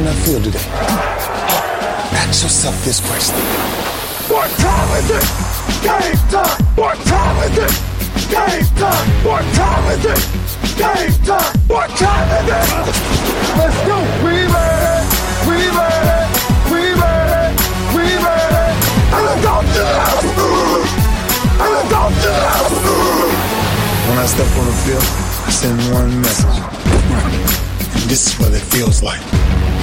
on that field today, ask yourself this question. What time is it? Game time! What time is it? Game time! What time is it? Game time! What time is it? Let's go! We made it! We made it! We made it! We made it! And it's on to And it's on to When I step on the field, I send one message. This is what it feels like.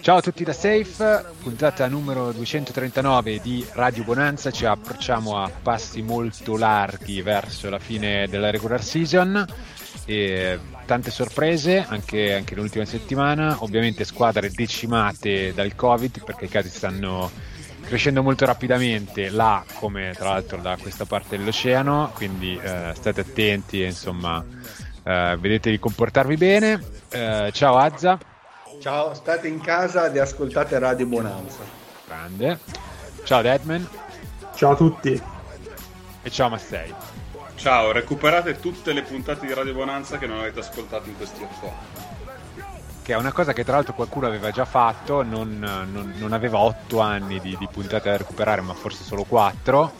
Ciao a tutti da Safe, puntata numero 239 di Radio Bonanza, ci approcciamo a passi molto larghi verso la fine della regular season e tante sorprese anche, anche l'ultima settimana, ovviamente squadre decimate dal Covid perché i casi stanno crescendo molto rapidamente là come tra l'altro da questa parte dell'oceano, quindi eh, state attenti e insomma eh, vedete di comportarvi bene. Eh, ciao Azza. Ciao, state in casa ed ascoltate Radio Bonanza. Grande. Ciao Deadman. Ciao a tutti. E ciao Massei. Ciao, recuperate tutte le puntate di Radio Bonanza che non avete ascoltato in questi otto anni. Che è una cosa che tra l'altro qualcuno aveva già fatto, non, non, non aveva otto anni di, di, puntate da recuperare, ma forse solo quattro.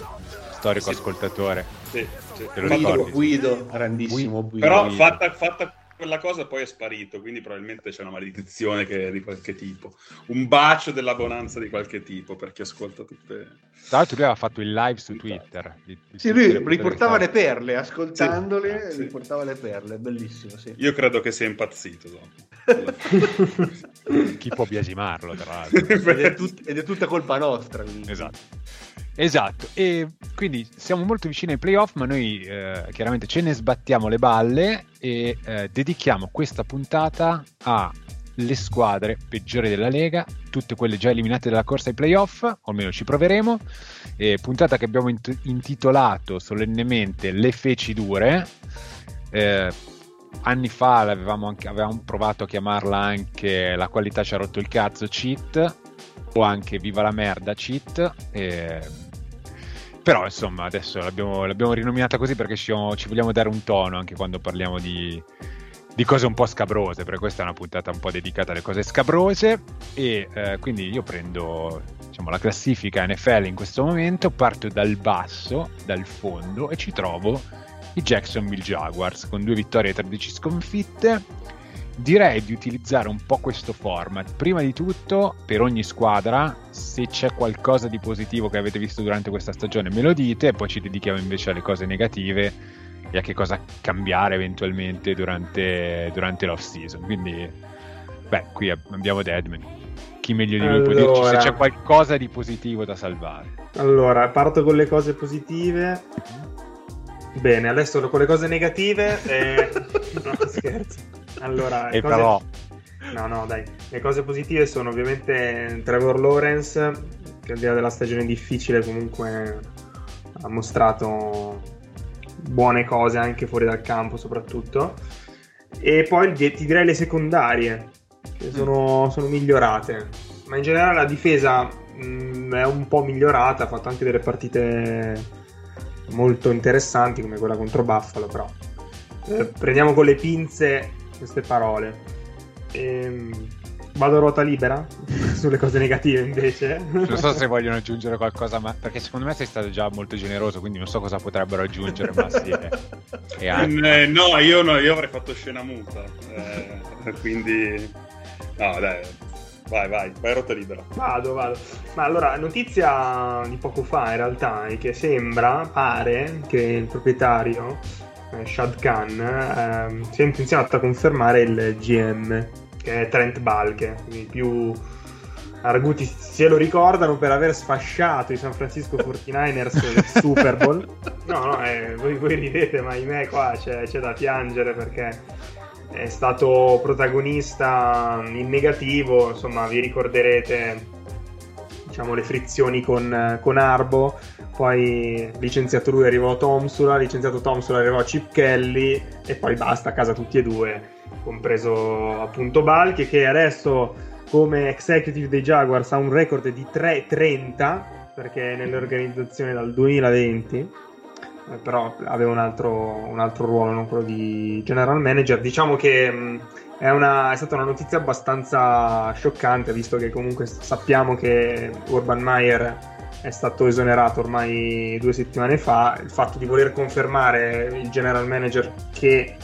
Storico sì. ascoltatore. Sì, sì. Guido, Guido, grandissimo Guido. Però fatta, fatta quella cosa poi è sparito, quindi probabilmente c'è una maledizione che, di qualche tipo. Un bacio della bonanza di qualche tipo per chi ascolta tutte. Tra l'altro, lui aveva fatto il live su Twitter. Di, di sì, lui riportava le perle, ascoltandole, sì, riportava le perle, bellissimo. Sì. Io credo che sia impazzito. chi può biasimarlo, tra l'altro? ed, è tut- ed, è tutta colpa nostra. Quindi. Esatto. Esatto, e quindi siamo molto vicini ai playoff, ma noi eh, chiaramente ce ne sbattiamo le balle e eh, dedichiamo questa puntata alle squadre peggiori della Lega, tutte quelle già eliminate dalla corsa ai playoff, o almeno ci proveremo. E puntata che abbiamo int- intitolato solennemente Le feci dure. Eh, anni fa anche, avevamo provato a chiamarla anche La qualità ci ha rotto il cazzo cheat o anche Viva la merda cheat. Eh, però insomma adesso l'abbiamo, l'abbiamo rinominata così perché ci, ci, vogliamo dare un tono anche quando parliamo di, di, cose un po' scabrose, perché questa è una puntata un po' dedicata alle cose scabrose e eh, quindi io prendo diciamo, la classifica NFL in questo momento, parto dal basso, dal fondo e ci trovo i Jacksonville Jaguars con due vittorie e 13 sconfitte direi di utilizzare un po' questo format. Prima di tutto, per ogni squadra, se c'è qualcosa di positivo che avete visto durante questa stagione, me lo dite, e poi ci dedichiamo invece alle cose negative e a che cosa cambiare eventualmente durante, durante l'off season. Quindi, beh, qui abbiamo Deadman. Chi meglio di lui allora, può dirci se c'è qualcosa di positivo da salvare? Allora, parto con le cose positive. Bene, adesso con le cose negative. Eh... no, scherzo. Allora, e cose... però... No, no, dai. Le cose positive sono ovviamente Trevor Lawrence, che al di là della stagione difficile comunque ha mostrato buone cose anche fuori dal campo soprattutto. E poi ti direi le secondarie, che mm. sono, sono migliorate. Ma in generale la difesa mh, mm, è un po' migliorata, ha fatto anche delle partite molto interessanti come quella contro Buffalo, però eh, prendiamo con le pinze queste parole. Ehm, vado a ruota libera sulle cose negative invece. Non so se vogliono aggiungere qualcosa, ma perché secondo me sei stato già molto generoso, quindi non so cosa potrebbero aggiungere Massi e, e eh, no, io no, io avrei fatto scena muta. Eh, quindi no, dai. Vai, vai, vai a rotta libera. Vado, vado. Ma allora, notizia di poco fa in realtà è che sembra, pare, che il proprietario Shad Khan, ehm, si è intenzionato a confermare il GM, che è Trent Balke, quindi più arguti se lo ricordano per aver sfasciato i San Francisco 49ers del Super Bowl. No, no, eh, voi, voi, ridete, ma ahimè qua c'è, c'è da piangere perché è stato protagonista in negativo, insomma vi ricorderete diciamo, le frizioni con, con Arbo, poi licenziato lui arrivò Tomsula, licenziato Tomsula arrivò Chip Kelly e poi basta a casa tutti e due, compreso appunto Balchi che adesso come executive dei Jaguars ha un record di 3.30 perché è nell'organizzazione dal 2020 eh, però aveva un altro, un altro ruolo, non quello di general manager. Diciamo che mh, è, una, è, stata una notizia abbastanza scioccante, visto che comunque sappiamo che Urban Meyer è stato esonerato ormai due settimane fa. Il fatto di voler confermare il general manager che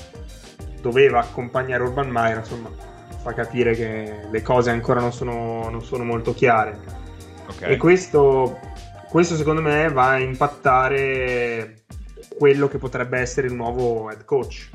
doveva accompagnare Urban Meyer, insomma, fa capire che le cose ancora non sono, non sono molto chiare. Okay. E questo, questo secondo me va a impattare quello che potrebbe essere il nuovo head coach.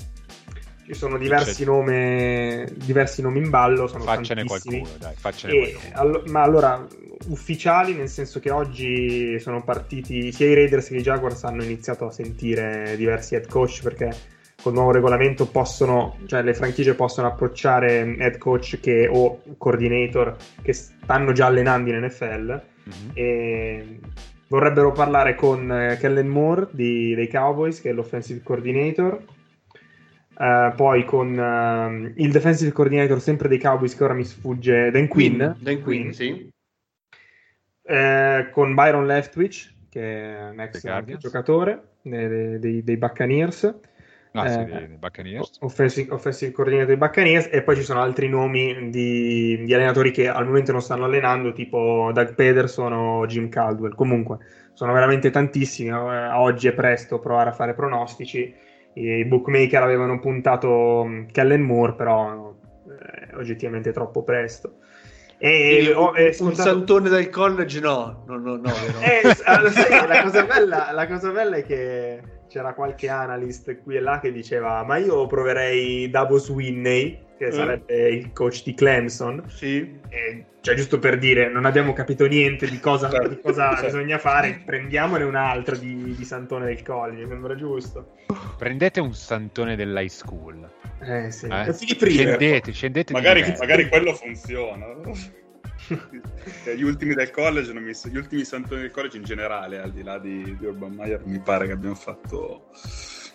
Ci sono diversi, nome, diversi nomi in ballo, sono faccene qualcuno, dai, faccene e, allo- ma allora, ufficiali, nel senso che oggi sono partiti sia i Raiders che i Jaguars hanno iniziato a sentire diversi head coach perché col nuovo regolamento possono, cioè le franchigie possono approcciare head coach che, o coordinator che stanno già allenando in NFL mm-hmm. e vorrebbero parlare con eh, Kellen Moore di, dei Cowboys, che è l'offensive coordinator. Uh, poi con uh, il defensive coordinator sempre dei Cowboys che ora mi sfugge Dan Quinn, Dan Quinn, sì. uh, con Byron Leftwich che è un ex giocatore dei, dei, dei Buccaneers Ah, sì, eh, dei Buccaneers. Offensive, offensive coordinator dei Buccaneers e poi ci sono altri nomi di, di, allenatori che al momento non stanno allenando, tipo Doug Pederson o Jim Caldwell. Comunque, sono veramente tantissimi. Oggi è presto provare a fare pronostici. I bookmaker avevano puntato mm, Kellen Moore, però eh, oggettivamente troppo presto. E, un, oh, eh, un santone del college no, no, no, no, eh, la, cosa bella, la cosa bella è che c'era qualche analyst qui e là che diceva ma io proverei Davos Winney che mm. sarebbe il coach di Clemson sì. e, cioè giusto per dire non abbiamo capito niente di cosa, certo. di cosa certo. bisogna fare prendiamone un altro di, di, Santone del College sembra giusto prendete un Santone dell'high school eh sì eh? scendete, scendete magari, magari quello funziona gli ultimi del college, mi, gli ultimi santoni del college in generale, al di là di, di Urban Meyer, mi pare che abbiamo fatto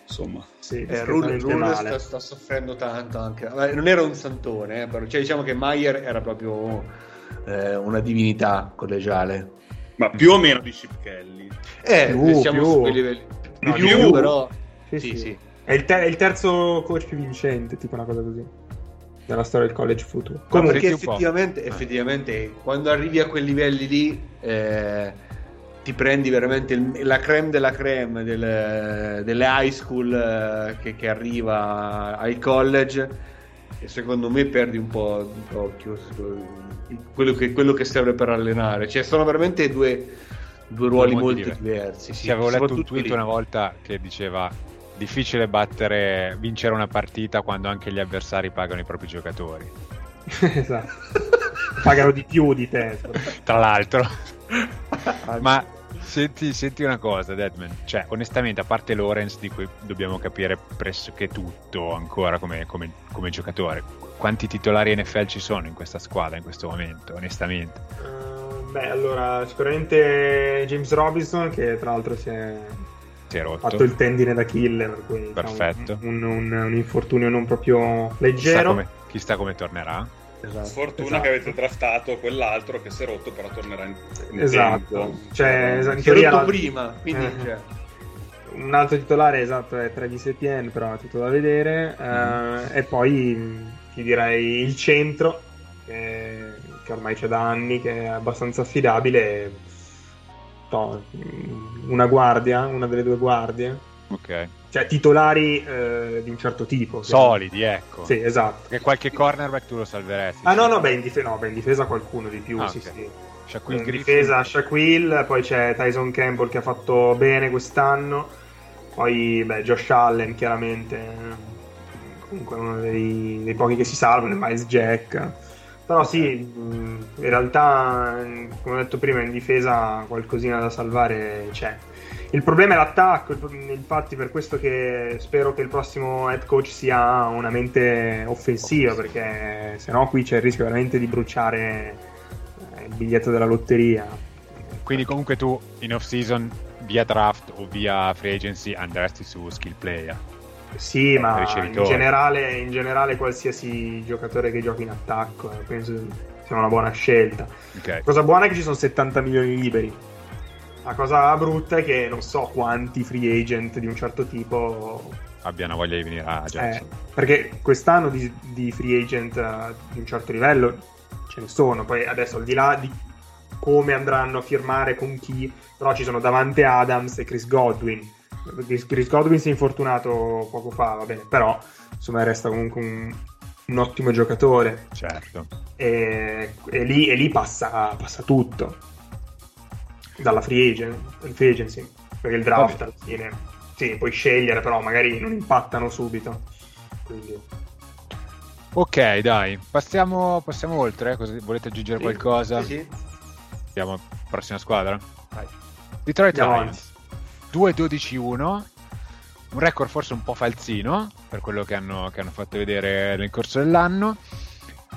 insomma. Sì, eh, Rune, Rune sta, sta, soffrendo tanto anche. Vabbè, non era un santone, eh, però cioè, diciamo che Meyer era proprio eh, una divinità collegiale. Ma più o meno di Chip Kelly. Eh, uh, siamo più. su quei livelli. No, più, più, però... Sì, sì, sì. È, il ter- è il terzo coach più vincente, tipo una cosa così nella storia del college futuro. Comunque, perché effettivamente, effettivamente, quando arrivi a quei livelli lì, eh, ti prendi veramente il, la creme della creme del, delle high school eh, che, che, arriva al college. E secondo me perdi un po' d'occhio quello che, quello che serve per allenare. Cioè, sono veramente due, due ruoli molto diversi. diversi sì. Avevo letto un tweet lì. una volta che diceva difficile battere, vincere una partita quando anche gli avversari pagano i propri giocatori. esatto. pagano di più di te. Tra l'altro. Ma senti, senti, una cosa, Deadman. Cioè, onestamente, a parte Lorenz, di cui dobbiamo capire pressoché tutto ancora come, come, come giocatore, quanti titolari NFL ci sono in questa squadra in questo momento, onestamente? Uh, beh, allora, sicuramente James Robinson, che tra l'altro si è si è rotto. fatto il tendine da kill, per cui diciamo, Perfetto. Diciamo, un, un, un, infortunio non proprio leggero. Chissà come, chissà come tornerà. Esatto, Sfortuna esatto. che avete draftato quell'altro che si è rotto, però tornerà in, in esatto. tempo. Cioè, in si è rotto la... prima, quindi eh. cioè. un altro titolare esatto è Travis Etienne, però è tutto da vedere. Mm. Uh, e poi ti direi il centro, che, che ormai c'è da anni, che è abbastanza affidabile to, una guardia, una delle due guardie. Ok. Cioè titolari eh, di un certo tipo. Solidi, ecco. Sì, esatto. Che qualche cornerback tu lo salveresti. Ah no, no, beh, in, dif- no, beh, in difesa qualcuno di più, ah, sì, okay. sì. Shaquille in difesa Shaquille, poi c'è Tyson Campbell che ha fatto bene quest'anno, poi beh, Josh Allen chiaramente, comunque uno dei, dei pochi che si salvano, Miles Jack. Però sì, in realtà, come ho detto prima, in difesa qualcosina da salvare c'è. Il problema è l'attacco, infatti per questo che spero che il prossimo head coach sia una mente offensiva, perché sennò qui c'è il rischio veramente di bruciare eh, il biglietto della lotteria. Quindi comunque tu in off season via draft o via free agency andresti su skill player. Sì, ma in generale, in generale, qualsiasi giocatore che giochi in attacco eh, penso sia una buona scelta. Okay. Cosa buona è che ci sono 70 milioni liberi. La cosa brutta è che non so quanti free agent di un certo tipo abbiano voglia di venire a Jackson. Eh, perché quest'anno di, di free agent uh, di un certo livello ce ne sono. Poi adesso al di là di come andranno a firmare con chi, però ci sono Davante Adams e Chris Godwin Chris Godwin si è infortunato poco fa, va bene, però insomma resta comunque un, un ottimo giocatore. Certo. E, e, lì, e lì passa, passa, tutto. Dalla free, agent, free agency. Perché il draft alla fine, sì, puoi scegliere, però magari non impattano subito. Quindi... Ok, dai, passiamo, passiamo oltre. Così, volete aggiungere sì, qualcosa? Sì, sì. Andiamo alla prossima squadra. Vai. Detroit Lions. 2-12-1, un record forse un po' falsino per quello che hanno, che hanno fatto vedere nel corso dell'anno.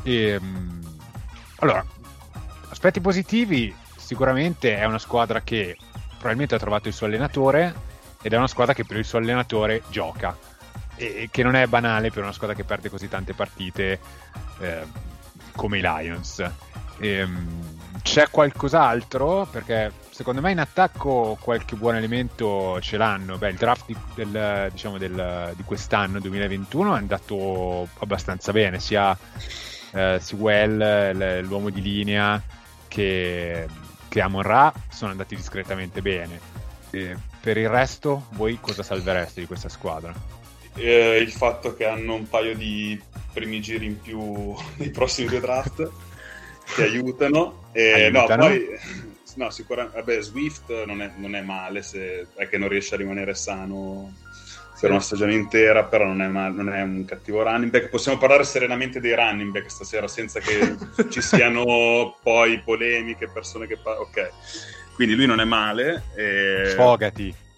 E, ehm, allora, aspetti positivi, sicuramente è una squadra che probabilmente ha trovato il suo allenatore ed è una squadra che per il suo allenatore gioca e che non è banale per una squadra che perde così tante partite eh, come i Lions. E, ehm, c'è qualcos'altro? Perché secondo me in attacco qualche buon elemento ce l'hanno. Beh, il draft di, del, diciamo del, di quest'anno, 2021, è andato abbastanza bene, sia eh, Sewell, l'uomo di linea, che, che Amon Ra sono andati discretamente bene. E per il resto, voi cosa salvereste di questa squadra? Eh, il fatto che hanno un paio di primi giri in più nei prossimi due draft che aiutano. E, aiutano. No, poi, no, sicuramente, vabbè, Swift non è, non è, male se è che non riesce a rimanere sano per una stagione intera, però non è, mal, non è, un cattivo running back. Possiamo parlare serenamente dei running back stasera senza che ci siano poi polemiche, persone che... Pa- ok, quindi lui non è male. E... Sfogati.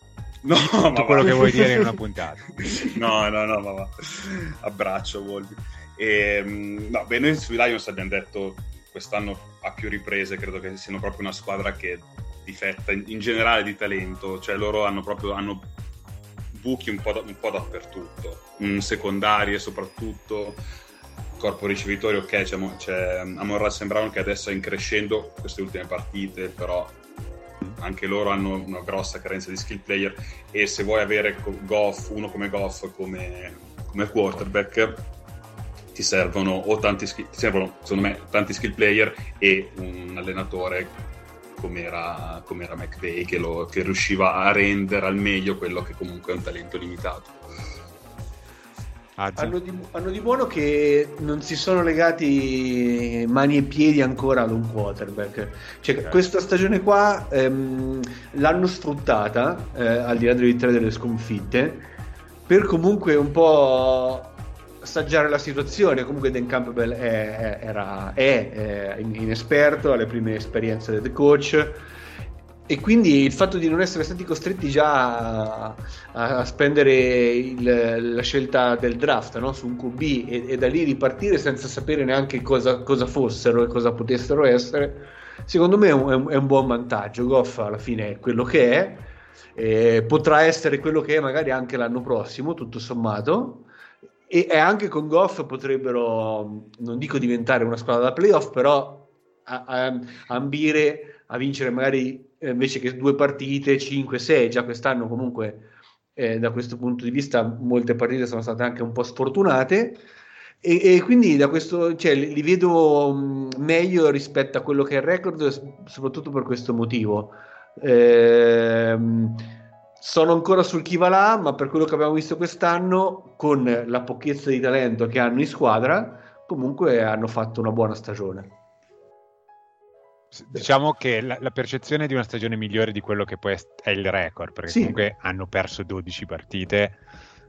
No, tutto quello va. che vuoi dire in una puntata. no, no, no, ma va. Abbraccio, Wolby. E, ehm, no, beh, noi sui Lions abbiamo detto quest'anno a più riprese credo che siano proprio una squadra che difetta in, in generale di talento, cioè loro hanno proprio hanno buchi un po', da, un po dappertutto, in secondarie soprattutto, corpo ricevitori ok, c'è, c'è Amon Brown che adesso è in crescendo queste ultime partite, però anche loro hanno una grossa carenza di skill player e se vuoi avere Goff, uno come Goff come, come quarterback ti servono o tanti ti servono secondo me tanti skill player e un allenatore come era, come era McVay che, lo, che riusciva a rendere al meglio quello che comunque è un talento limitato. Hanno di, hanno di, buono che non si sono legati mani e piedi ancora ad un quarterback. Cioè, okay. questa stagione qua ehm, l'hanno sfruttata, eh, al di là delle vittorie delle sconfitte, per comunque un po' assaggiare la situazione. Comunque Dan Campbell è, era, è, è inesperto, ha le prime esperienze del coach e quindi il fatto di non essere stati costretti già a, a spendere il, la scelta del draft no? su un QB e, e, da lì ripartire senza sapere neanche cosa, cosa, fossero e cosa potessero essere, secondo me è un, è un buon vantaggio. Goff alla fine è quello che è, eh, potrà essere quello che è magari anche l'anno prossimo, tutto sommato e, e anche con Goff potrebbero, non dico diventare una squadra da playoff, però a, a, ambire a vincere magari eh, invece che due partite, 5-6, già quest'anno comunque eh, da questo punto di vista molte partite sono state anche un po' sfortunate e, e quindi da questo cioè, li, li vedo mh, meglio rispetto a quello che è il record soprattutto per questo motivo. Eh, sono ancora sul chi va là, ma per quello che abbiamo visto quest'anno, con la pochezza di talento che hanno in squadra, comunque hanno fatto una buona stagione. Diciamo che la, la percezione di una stagione migliore di quello che poi è il record, perché sì. comunque hanno perso 12 partite,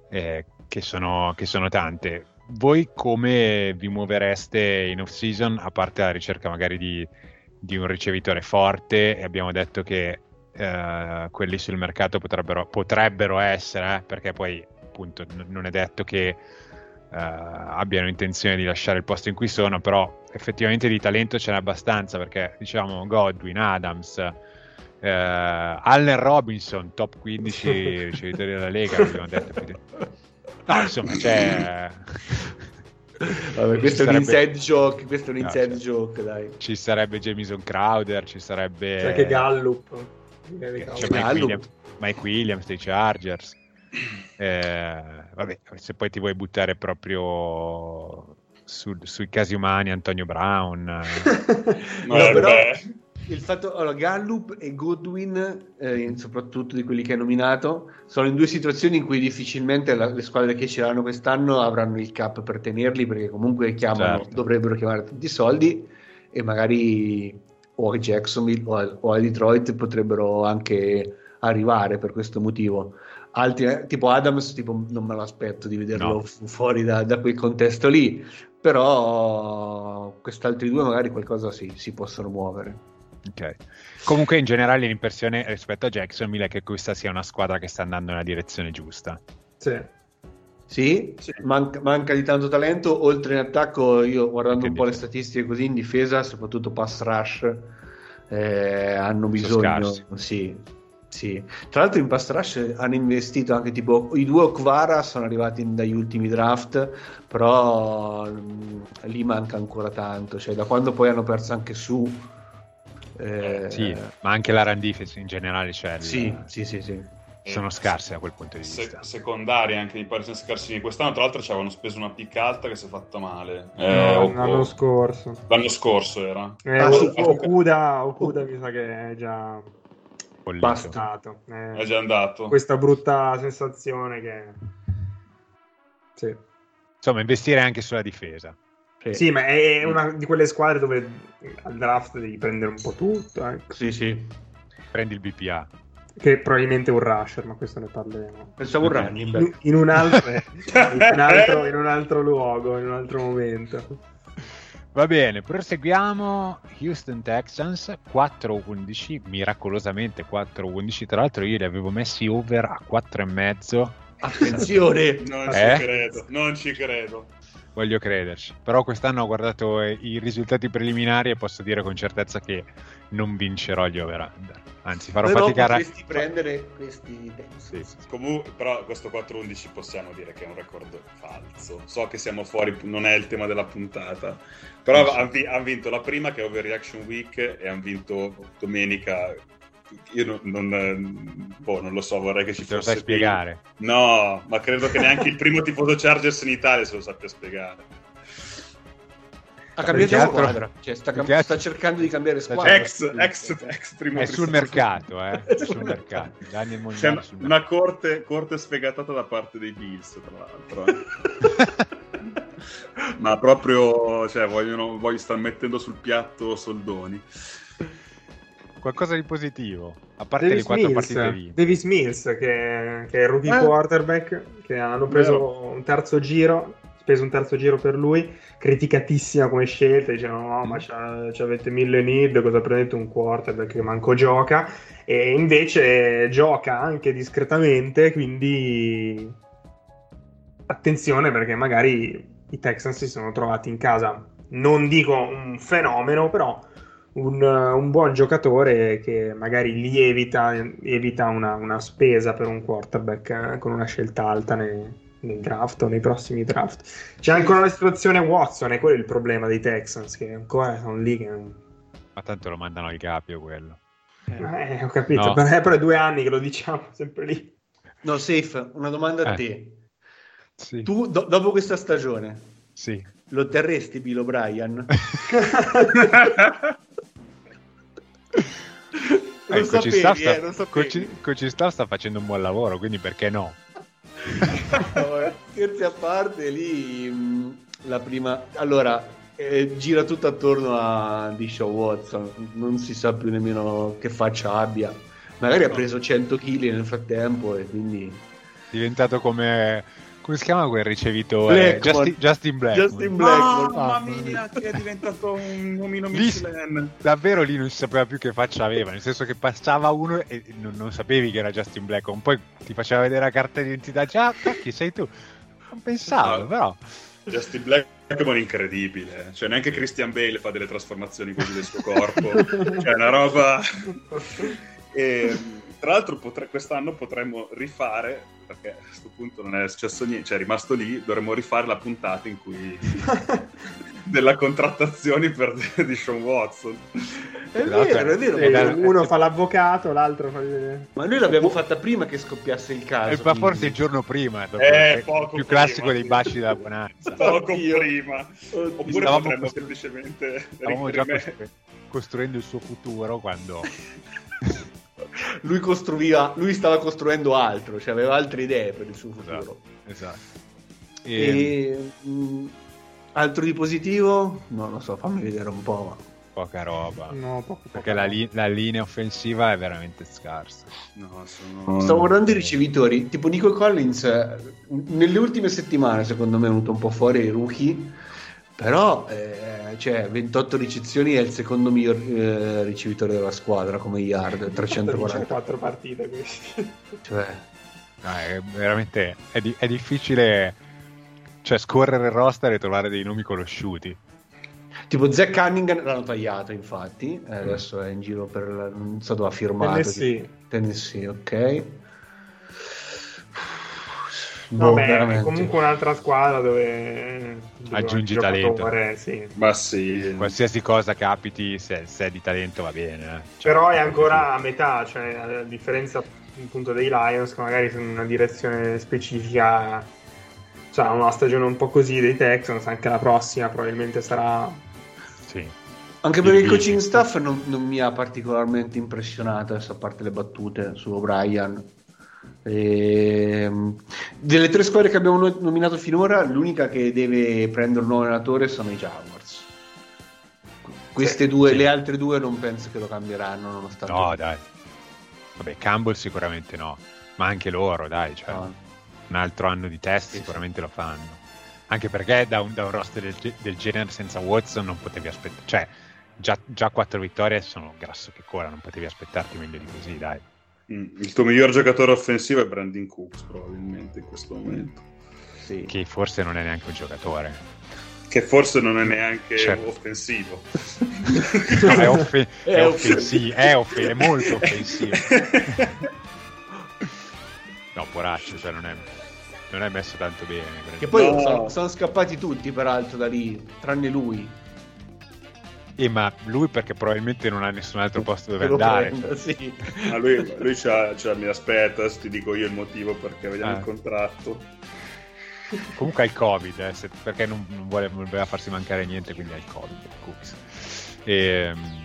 eh, che, sono, che sono tante. Voi come vi muovereste in off season, a parte la ricerca magari di, di un ricevitore forte? E abbiamo detto che eh, quelli sul mercato potrebbero, potrebbero essere, eh, perché poi appunto n- non è detto che Uh, abbiano intenzione di lasciare il posto in cui sono, però effettivamente di talento ce n'è abbastanza perché diciamo Godwin, Adams, uh, Allen Robinson, top 15 ricevitori della Lega, abbiamo detto. No, insomma, c'è... Vabbè, questo è un inside joke, questo è un inside no, joke, dai. Ci sarebbe Jamison Crowder, ci sarebbe... C'è anche Gallup. C'è Mike Williams, Mike Williams dei Chargers. Eh, vabbè, se poi ti vuoi buttare proprio su, sui casi umani, Antonio Brown. no, no, però il fatto allora, Gallup e Goodwin, eh, soprattutto di quelli che hai nominato, sono in due situazioni in cui difficilmente la, le squadre che ce l'hanno quest'anno avranno il cap per tenerli perché comunque chiamano, certo. dovrebbero chiamare tanti soldi e magari o a Jacksonville o a, o a Detroit potrebbero anche arrivare per questo motivo altri, eh, tipo Adams, tipo, non me lo aspetto di vederlo no. fuori da, da, quel contesto lì, però quest'altri due magari qualcosa sì, si possono muovere. Ok. Comunque in generale l'impressione rispetto a Jacksonville è che questa sia una squadra che sta andando nella direzione giusta. Sì. Sì, sì. Manca, manca, di tanto talento, oltre in attacco, io guardando un po' le statistiche così in difesa, soprattutto pass rush, eh, hanno bisogno... Sì, sì, tra l'altro in Pass Rush hanno investito anche tipo i due Okvara sono arrivati dagli ultimi draft, però mh, mm, lì manca ancora tanto, cioè da quando poi hanno perso anche su. Eh, sì, ma anche la run in generale, cioè sì, sì, sì, sì. Sono scarse da quel punto di vista. Se, secondarie anche mi pare scarsini. Quest'anno, tra l'altro, ci avevano speso una pick alta che si è fatta male. Eh, no, l'anno scorso. L'anno scorso era. Eh, ah, Okuda, Okuda mi sa che è già Bollito. Bastato. Eh, è già andato. Questa brutta sensazione che... Sì. Insomma, investire anche sulla difesa. Sì. sì, ma è una di quelle squadre dove al draft devi prendere un po' tutto. Ecco. Sì, sì. Prendi il BPA. Che probabilmente è un rusher, ma questo ne parleremo. Pensavo un running in, in, un altro, in, un altro, in un altro luogo, in un altro momento. Va bene, proseguiamo. Houston Texans 4-11, miracolosamente 4-11. Tra l'altro, io li avevo messi over a 4,5. Attenzione, non eh? ci credo, non ci credo. Voglio crederci, però quest'anno ho guardato i risultati preliminari e posso dire con certezza che non vincerò gli over-under. Anzi, farò Però fatica a potresti prendere questi sì, sì. Comunque, però questo 4-11 possiamo dire che è un record falso. So che siamo fuori, non è il tema della puntata. Però hanno vi- han vinto la prima che è Overreaction Week e hanno vinto domenica io non, non, boh, non, lo so, vorrei che ci Te fosse. Lo spiegare? No, ma credo che neanche il primo tifoso Chargers in Italia se lo sappia spiegare. Ha cambiato squadra, cioè, sta, cam- sta, cercando di cambiare squadra. Ex, ex, ex primo è sul mercato, eh. è sul mercato. Daniel Mognani sul una corte, corte sfegatata da parte dei Bills, tra l'altro. Eh. Ma proprio, cioè, vogliono, voglio star mettendo sul piatto soldoni. Qualcosa di positivo, a parte Davis le quattro Mills, partite vinte. Davis Mills, che, che è il rookie eh. quarterback, che hanno preso Vero. un terzo giro speso un terzo giro per lui, criticatissima come scelta, dicevano no ma ci avete mille need, cosa prendete un quarterback che manco gioca, e invece gioca anche discretamente, quindi attenzione perché magari i Texans si sono trovati in casa, non dico un fenomeno, però un, un buon giocatore che magari lievita evita una, una spesa per un quarterback eh, con una scelta alta nei, nel draft o nei prossimi draft. C'è ancora la situazione Watson, e quello è il problema dei Texans, che ancora sono lì che... Ma tanto lo mandano al capio quello. Eh, ho capito, no. però è due anni che lo diciamo sempre lì. No, Safe, una domanda a eh. te. Sì. Tu, do- dopo questa stagione, sì. lo terresti Bill O'Brien? Eh, Coach Staff sta, Coach Staff sta facendo un buon lavoro, quindi perché no? scherzi a parte, lì mm, la prima... Allora, eh, gira tutto attorno a Dishaw Watson, non si sa più nemmeno che faccia abbia. Magari ha preso 100 kg nel frattempo e quindi... Diventato come come si chiama quel ricevitore? Justin, Justin Blackmon. Justin Blackmon. Mamma mia, che è diventato un omino Michelin. Davvero lì non si sapeva più che faccia aveva, nel senso che passava uno e non, non sapevi che era Justin Blackmon, poi ti faceva vedere la carta d'identità, già, chi sei tu? Non pensavo, no. però... Justin Blackmon è incredibile, cioè neanche Christian Bale fa delle trasformazioni così del suo corpo, cioè una roba... E, tra l'altro potre... quest'anno potremmo rifare perché a questo punto non è successo niente, cioè è rimasto lì, dovremmo rifare la puntata in cui della contrattazione per di Sean Watson. È vero, è vero. Eh, uno fa l'avvocato, l'altro fa Ma noi l'abbiamo fatta prima che scoppiasse il caso. E quindi... forse il giorno prima, eh, poco più prima. classico dei baci della bonanza. Poco Oddio. prima. Oddio. Oppure stavamo potremmo costru... semplicemente stavamo già costruendo il suo futuro quando lui costruiva, lui stava costruendo altro, cioè aveva altre idee per il suo futuro. Esatto. esatto. E, e mh, mm, altro di positivo? Non lo so, fammi vedere un po'. Poca roba. No, poco, poco. Perché la, li- la, linea offensiva è veramente scarsa. No, sono... Stavo guardando i ricevitori, tipo Nico Collins, nelle ultime settimane secondo me è venuto un po' fuori i rookie però eh, cioè, 28 ricezioni è il secondo miglior eh, ricevitore della squadra come yard 344 partite questi. Cioè no, è veramente è, di- è, difficile cioè scorrere il roster e trovare dei nomi conosciuti. Tipo Zach Cunningham l'hanno tagliato infatti eh, adesso è in giro per non so dove ha firmato. Tennessee. Tennessee ok boh, Vabbè, comunque un'altra squadra dove, dove aggiungi talento. Sì. Ma sì. Qualsiasi cosa capiti, se, se è di talento va bene. Eh. Cioè, Però è ancora a metà, cioè a differenza appunto dei Lions che magari sono in una direzione specifica, cioè una stagione un po' così dei Texans, anche la prossima probabilmente sarà... Sì. Anche per il coaching staff non, non mi ha particolarmente impressionato, a parte le battute su O'Brien e, ehm, delle tre squadre che abbiamo nominato finora, l'unica che deve prendere un nuovo allenatore sono i Jaguars. Queste sì, due, sì. le altre due non penso che lo cambieranno nonostante. No, dai. Vabbè, Campbell sicuramente no, ma anche loro, dai, cioè, no. un altro anno di test sì, sicuramente lo fanno. Anche perché da un, da un roster del, del, genere senza Watson non potevi aspettare, cioè già, già quattro vittorie sono grasso che cola, non potevi aspettarti meglio di così, dai. Mm, il tuo miglior giocatore offensivo è Brandon Cooks probabilmente in questo momento. Sì. Che forse non è neanche un giocatore. Che forse non è neanche certo. offensivo. no, è, off- è, è, offensivo, è, off- è molto offensivo. no, poraccio, cioè non è, non è messo tanto bene. Che poi no. sono, sono scappati tutti peraltro da lì, tranne lui. Eh, ma lui perché probabilmente non ha nessun altro posto dove andare. Prendo, sì. ma lui, lui c'ha, c'ha, mi aspetta, ti dico io il motivo perché vediamo ah. il contratto. Comunque ha il Covid, eh, se, perché non, non, vuole, non, voleva farsi mancare niente, quindi ha il Covid. E, ehm,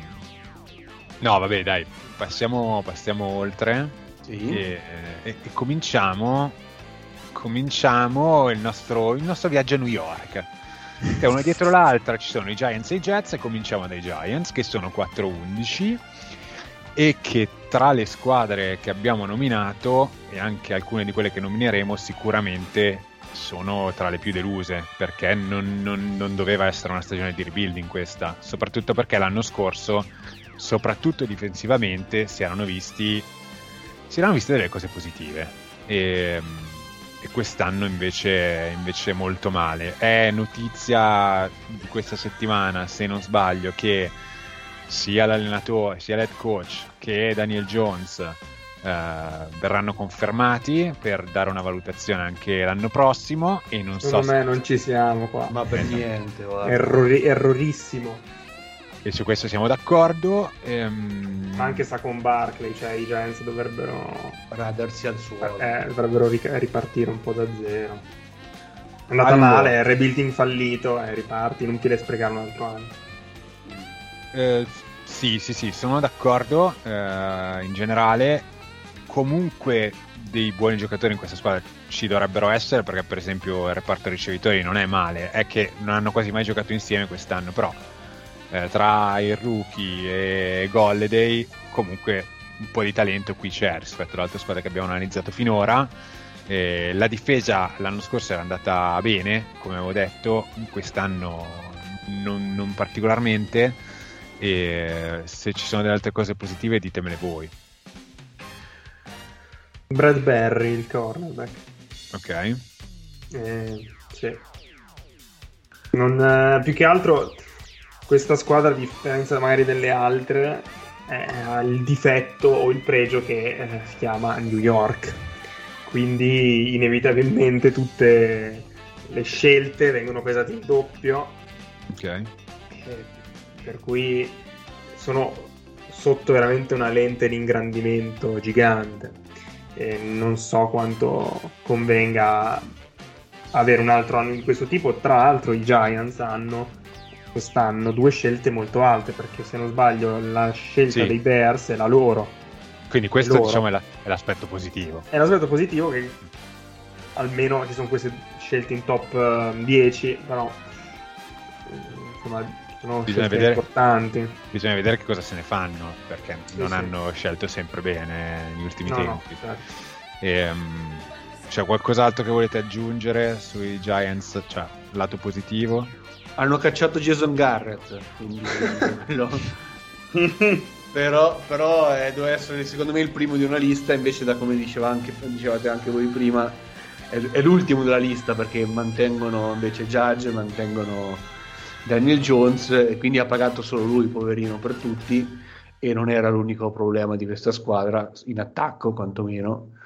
no, vabbè, dai, passiamo, passiamo oltre sì. e, e, e, cominciamo, cominciamo il nostro, il nostro viaggio a New York che una dietro l'altra ci sono i Giants e i Jets e cominciamo dai Giants che sono 4-11 e che tra le squadre che abbiamo nominato e anche alcune di quelle che nomineremo sicuramente sono tra le più deluse perché non, non, non doveva essere una stagione di rebuilding questa soprattutto perché l'anno scorso soprattutto difensivamente si erano visti si erano viste delle cose positive. E e quest'anno invece, invece molto male. È notizia di questa settimana, se non sbaglio, che sia l'allenatore, sia l'head coach che Daniel Jones eh, verranno confermati per dare una valutazione anche l'anno prossimo e non Secondo so me se... non ci siamo qua. Ma per niente, Errori- errorissimo e su questo siamo d'accordo. Ehm... Anche sa con Barclay, cioè i Giants dovrebbero radersi al suolo, eh, dovrebbero ripartire un po' da zero. È andata allora... male, è rebuilding fallito, eh, riparti, inutile sprecare un altro anno. Eh, sì, sì, sì, sono d'accordo. Eh, in generale, comunque dei buoni giocatori in questa squadra ci dovrebbero essere perché per esempio il reparto ricevitori non è male, è che non hanno quasi mai giocato insieme quest'anno, però eh, tra il rookie e Golleday comunque un po' di talento qui c'è rispetto alle altre squadre che abbiamo analizzato finora Eh, la difesa l'anno scorso era andata bene, come avevo detto, quest'anno non, non particolarmente. E se ci sono delle altre cose positive, ditemele voi. Bradbury, il cornerback. Ok. Eh, sì. Non, eh, più che altro, questa squadra, a differenza magari delle altre, eh, ha il difetto o il pregio che eh, si chiama New York. Quindi, inevitabilmente, tutte le scelte vengono pesate in doppio. Ok. eh, per cui sono sotto veramente una lente di ingrandimento gigante. Non so quanto convenga avere un altro anno di questo tipo. Tra l'altro, i Giants hanno quest'anno due scelte molto alte perché se non sbaglio la scelta Sì. dei Bears è la loro Quindi questo loro. diciamo è, la- è l'aspetto positivo. è un aspetto positivo che almeno ci sono queste scelte in top eh, 10 però eh, insomma sono Bisogna scelte vedere. importanti Bisogna vedere che cosa se ne fanno, perché non sì. hanno scelto sempre bene negli ultimi no, no, tempi. certo. Ehm, c'è qualcos'altro che volete aggiungere sui Giants, cioè lato positivo? Hanno cacciato Jason Garrett, quindi però, però eh, doveva essere secondo me il primo di una lista, invece da come diceva anche, dicevate anche voi prima, è, è l'ultimo della lista perché mantengono invece Judge, mantengono Daniel Jones e quindi ha pagato solo lui, poverino, per tutti e non era l'unico problema di questa squadra, in attacco quantomeno.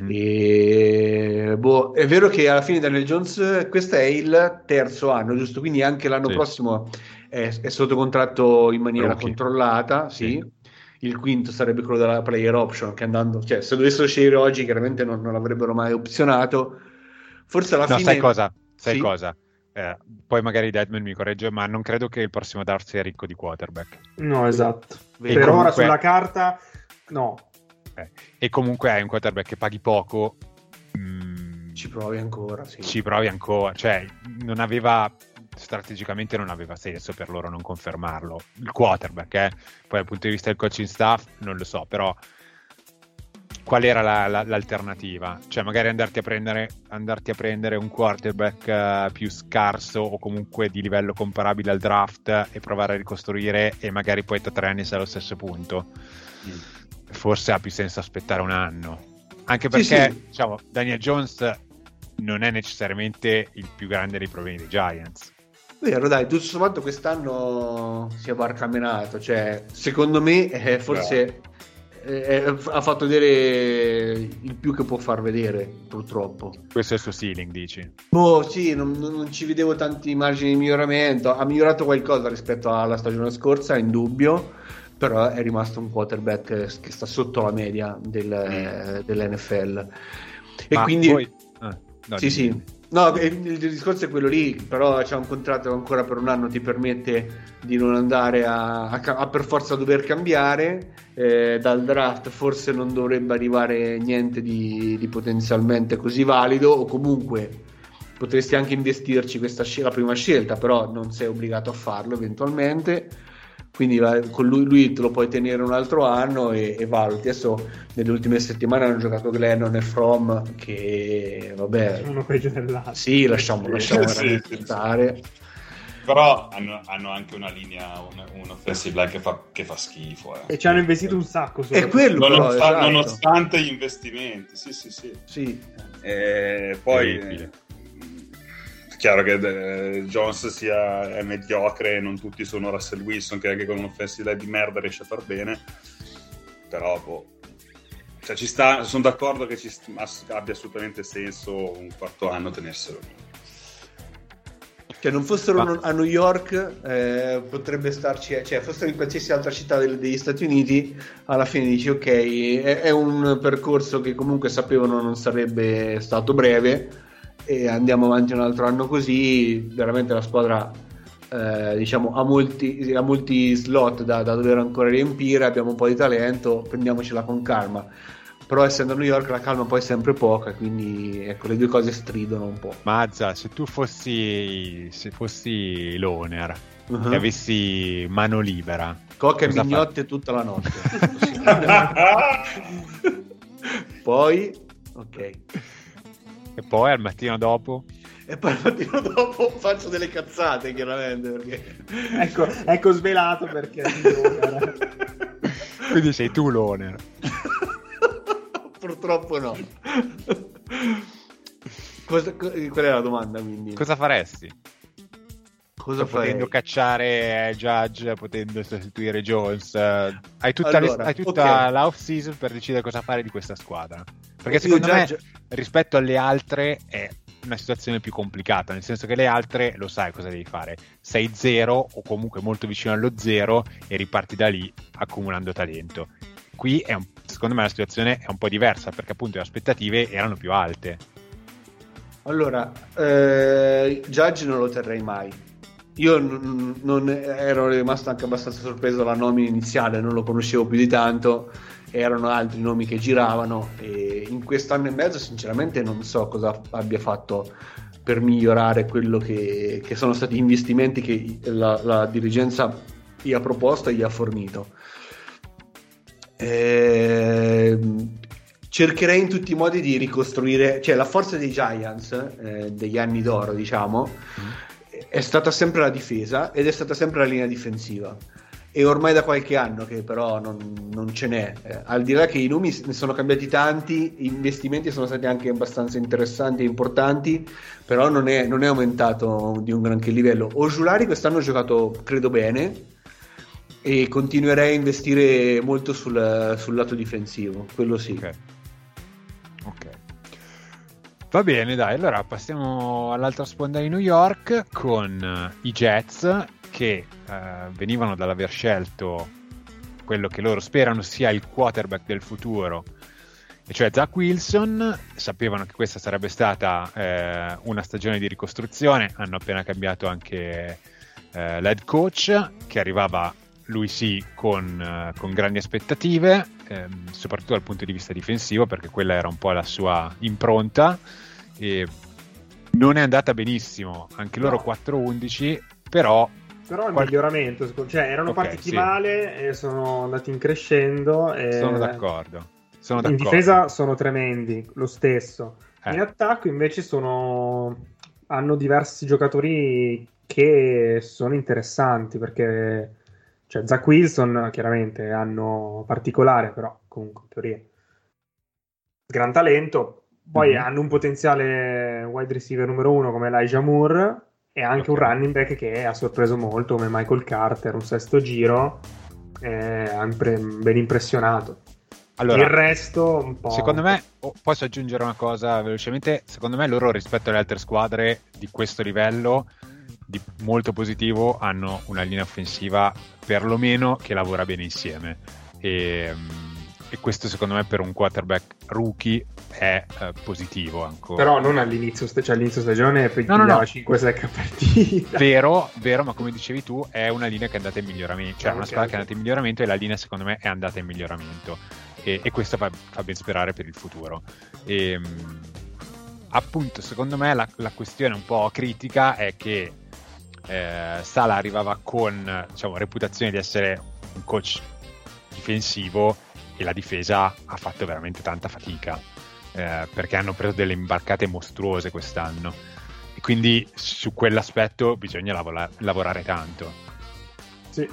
Mhm. E, boh, è vero che alla fine Daniel Jones, questo è il terzo anno, giusto? Quindi anche l'anno Sì. prossimo è, è sotto contratto in maniera Rookie. controllata, sì. Sì. Il quinto sarebbe quello della player option, che andando, cioè se dovessero scegliere oggi chiaramente non, non l'avrebbero mai opzionato. Forse alla No, fine... sai cosa? Sai Sì. cosa? Eh, poi magari Deadman mi corregge, ma non credo che il prossimo draft sia ricco di quarterback. no esatto Vedi, per ora comunque- sulla carta no Eh, e comunque hai un quarterback che paghi poco. mm, Ci provi ancora, sì. ci provi ancora, cioè non aveva strategicamente non aveva senso per loro non confermarlo. Il quarterback, eh? poi dal punto di vista del coaching staff non lo so, però qual era la- la- l'alternativa? Cioè magari andarti a prendere, andarti a prendere un quarterback eh, più scarso o comunque di livello comparabile al draft e provare a ricostruire e magari poi tra tre anni sei allo stesso punto. Forse ha più senso aspettare un anno. Anche Sì, perché sì. diciamo, Daniel Jones non è necessariamente il più grande dei problemi dei Giants. Vero, dai, tutto sommato quest'anno si è barcamenato, cioè secondo me eh, forse eh, ha fatto vedere il più che può far vedere, purtroppo. Questo è il suo ceiling, dici? Boh, sì, non, non- non ci vedevo tanti margini di miglioramento, ha migliorato qualcosa rispetto alla stagione scorsa, in dubbio, però è rimasto un quarterback che sta sotto la media del- eh, dell'NFL. E Ma quindi... voi- ah, no, sì, dimmi. sì. No, il, discorso è quello lì, però c'è un contratto che ancora per un anno ti permette di non andare a, a a per forza dover cambiare. eh, dal draft forse non dovrebbe arrivare niente di, di potenzialmente così valido, o comunque potresti anche investirci questa scel- la prima scelta, però non sei obbligato a farlo eventualmente. Quindi va- con lui, lui te lo puoi tenere un altro anno e, e valuti. Adesso nelle ultime settimane hanno giocato Glennon e From, che vabbè, uno peggio dell'altro sì, lasciamo, lasciamo Sì, veramente sì, sì. stare. Però hanno, hanno anche una linea, un, un offensive line che fa, che fa schifo. eh. e ci hanno investito un sacco È quello, però, Nonosta- esatto. Nonostante gli investimenti, sì, sì, sì. Sì. E poi Terribile. Chiaro che eh, Jones sia è mediocre, non tutti sono Russell Wilson che anche con un offensive line di merda riesce a far bene, però boh. Cioè, ci sta, sono d'accordo che ci st- ass- abbia assolutamente senso un quarto anno tenerselo lì. Cioè, non fossero Ma- a New York, eh, potrebbe starci, cioè, fossero in qualsiasi altra città del- degli Stati Uniti, alla fine dici, ok, è, è un percorso che comunque sapevano non sarebbe stato breve, e andiamo avanti un altro anno così, veramente la squadra, eh, diciamo, ha molti, ha molti slot da, da dover ancora riempire, abbiamo un po' di talento, prendiamocela con calma. Però essendo a New York la calma poi è sempre poca, quindi ecco, le due cose stridono un po'. Mazza, se tu fossi, se fossi l'owner Uh-huh. e avessi mano libera, Coca e mignotte tutta la notte. Poi, ok. E poi al mattino dopo? E poi al mattino dopo faccio delle cazzate, chiaramente. Perché... Ecco, ecco svelato perché... Quindi sei tu l'owner. Purtroppo no. Cosa, qual è la domanda quindi? Cosa faresti? Cosa potendo farei? cacciare Judge, potendo sostituire Jones, eh, hai tutta, Allora, le- hai tutta ok. la off season per decidere cosa fare di questa squadra. Perché secondo Judge- me, rispetto alle altre, è una situazione più complicata, nel senso che le altre lo sai cosa devi fare. Sei zero o comunque molto vicino allo zero e riparti da lì accumulando talento. Qui è un- secondo me la situazione è un po' diversa perché appunto le aspettative erano più alte. Allora, eh, Judge non lo terrei mai. Io non, non- ero rimasto anche abbastanza sorpreso dalla nomina iniziale, non lo conoscevo più di tanto, erano altri nomi che giravano e in quest'anno e mezzo sinceramente non so cosa abbia fatto per migliorare quello che, che sono stati gli investimenti che la, la dirigenza gli ha proposto e gli ha fornito. Ehm, cercherei in tutti i modi di ricostruire, cioè la forza dei Giants eh, degli anni d'oro, diciamo, è stata sempre la difesa ed è stata sempre la linea difensiva. E ormai da qualche anno che però non, non ce n'è. Eh, al di là che i nomi ne sono cambiati tanti, gli investimenti sono stati anche abbastanza interessanti e importanti, però non è, non è aumentato di un granché livello. Ojulari quest'anno ha giocato, credo, bene e continuerei a investire molto sul, sul lato difensivo, quello sì. Ok. Ok. Va bene, dai, allora passiamo all'altra sponda di New York con eh, i Jets che eh, venivano dall'aver scelto quello che loro sperano sia il quarterback del futuro, e cioè Zach Wilson. Sapevano che questa sarebbe stata eh, una stagione di ricostruzione, hanno appena cambiato anche eh, l'head coach che arrivava lui sì con, eh, con grandi aspettative, ehm, soprattutto dal punto di vista difensivo, perché quella era un po' la sua impronta. E non è andata benissimo, anche loro No. 4-11, però Però è un Qual- miglioramento, cioè erano Ok, partiti sì. male e sono andati in crescendo. E sono d'accordo. Sono In d'accordo. difesa sono tremendi, lo stesso. Eh. In attacco invece sono... hanno diversi giocatori che sono interessanti perché cioè Zach Wilson chiaramente è anno particolare, però comunque in teoria gran talento. Poi Mhm. hanno un potenziale wide receiver numero uno come Elijah Moore e anche un running back che ha sorpreso molto come Michael Carter, un sesto giro, eh, ben impressionato. Allora, Il resto un po'. Secondo me, oh, posso aggiungere una cosa velocemente, secondo me loro rispetto alle altre squadre di questo livello, di molto positivo, hanno una linea offensiva perlomeno che lavora bene insieme. E, mm, e questo secondo me per un quarterback rookie è eh, positivo ancora. Però non all'inizio, cioè all'inizio stagione poi No, no, no. 5 secche a partita. Vero, vero, ma come dicevi tu, è una linea che è andata in miglioramento, cioè Ah, una squadra ok. che è andata in miglioramento e la linea secondo me è andata in miglioramento e, e questo fa, fa ben sperare per il futuro. E, mh, appunto, secondo me la, la questione un po' critica è che eh, Sala arrivava con diciamo, reputazione di essere un coach difensivo e la difesa ha fatto veramente tanta fatica eh, perché hanno preso delle imbarcate mostruose quest'anno e quindi su quell'aspetto bisogna lavora- lavorare tanto. Sì.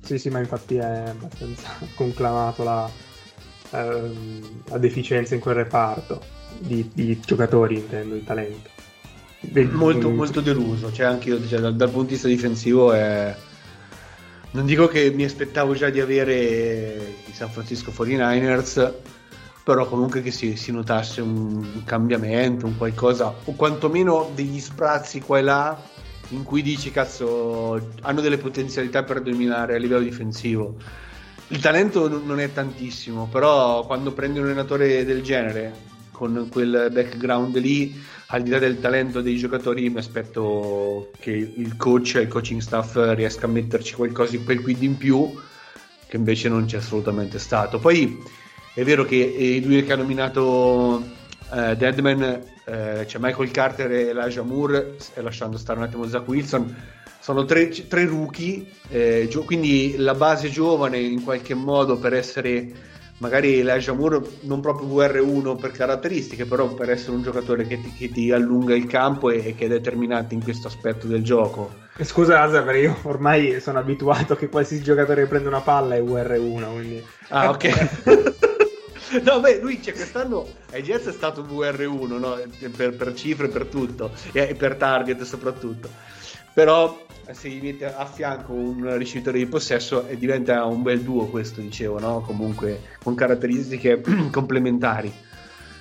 sì, sì, ma infatti è abbastanza conclamato la, ehm, la deficienza in quel reparto di, di giocatori, intendo, di talento. Molto, mm, molto deluso. Cioè, anche io, cioè, dal, dal punto di vista difensivo, è... non dico che mi aspettavo già di avere i San Francisco 49ers, però comunque che si, si notasse un, cambiamento, un qualcosa, o quantomeno degli sprazzi qua e là in cui dici cazzo hanno delle potenzialità per dominare a livello difensivo. Il talento non è tantissimo, però quando prendi un allenatore del genere con quel background lì, al di là del talento dei giocatori, mi aspetto che il coach e il coaching staff riesca a metterci qualcosa, quel quid in più, che invece non c'è assolutamente stato. Poi è vero che i due che ha nominato eh, Deadman, eh, c'è Michael Carter e Elijah Moore, e lasciando stare un attimo Zach Wilson, sono tre, tre rookie, eh, gio- quindi la base giovane in qualche modo per essere magari Elijah Moore non proprio VR1 per caratteristiche, però per essere un giocatore che ti, che ti allunga il campo e, e, che è determinante in questo aspetto del gioco. Scusa Azar, io ormai sono abituato che qualsiasi giocatore che prende una palla è VR1, quindi... Ah, ok. no, beh, lui cioè, quest'anno ai Jets è stato VR1, no? per, per, cifre, per tutto, e per target soprattutto. Però se gli mette a fianco un ricevitore di possesso e diventa un bel duo questo dicevo no? comunque con caratteristiche complementari.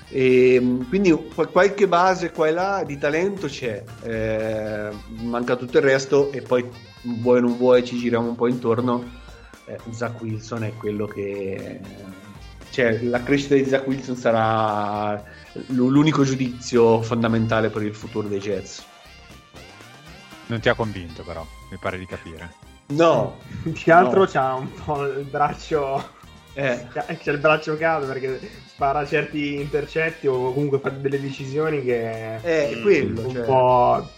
E quindi qualche base qua e là di talento c'è eh, manca tutto il resto e poi vuoi o non vuoi ci giriamo un po' intorno. Eh, Zach Wilson è quello che cioè la crescita di Zach Wilson sarà l'unico giudizio fondamentale per il futuro dei Jets non ti ha convinto, però, mi pare di capire. No. Più che altro no. c'ha un po' il braccio. Eh. C'è il braccio caldo perché spara certi intercetti o comunque fa delle decisioni che. Eh, è quello. Un cioè... po'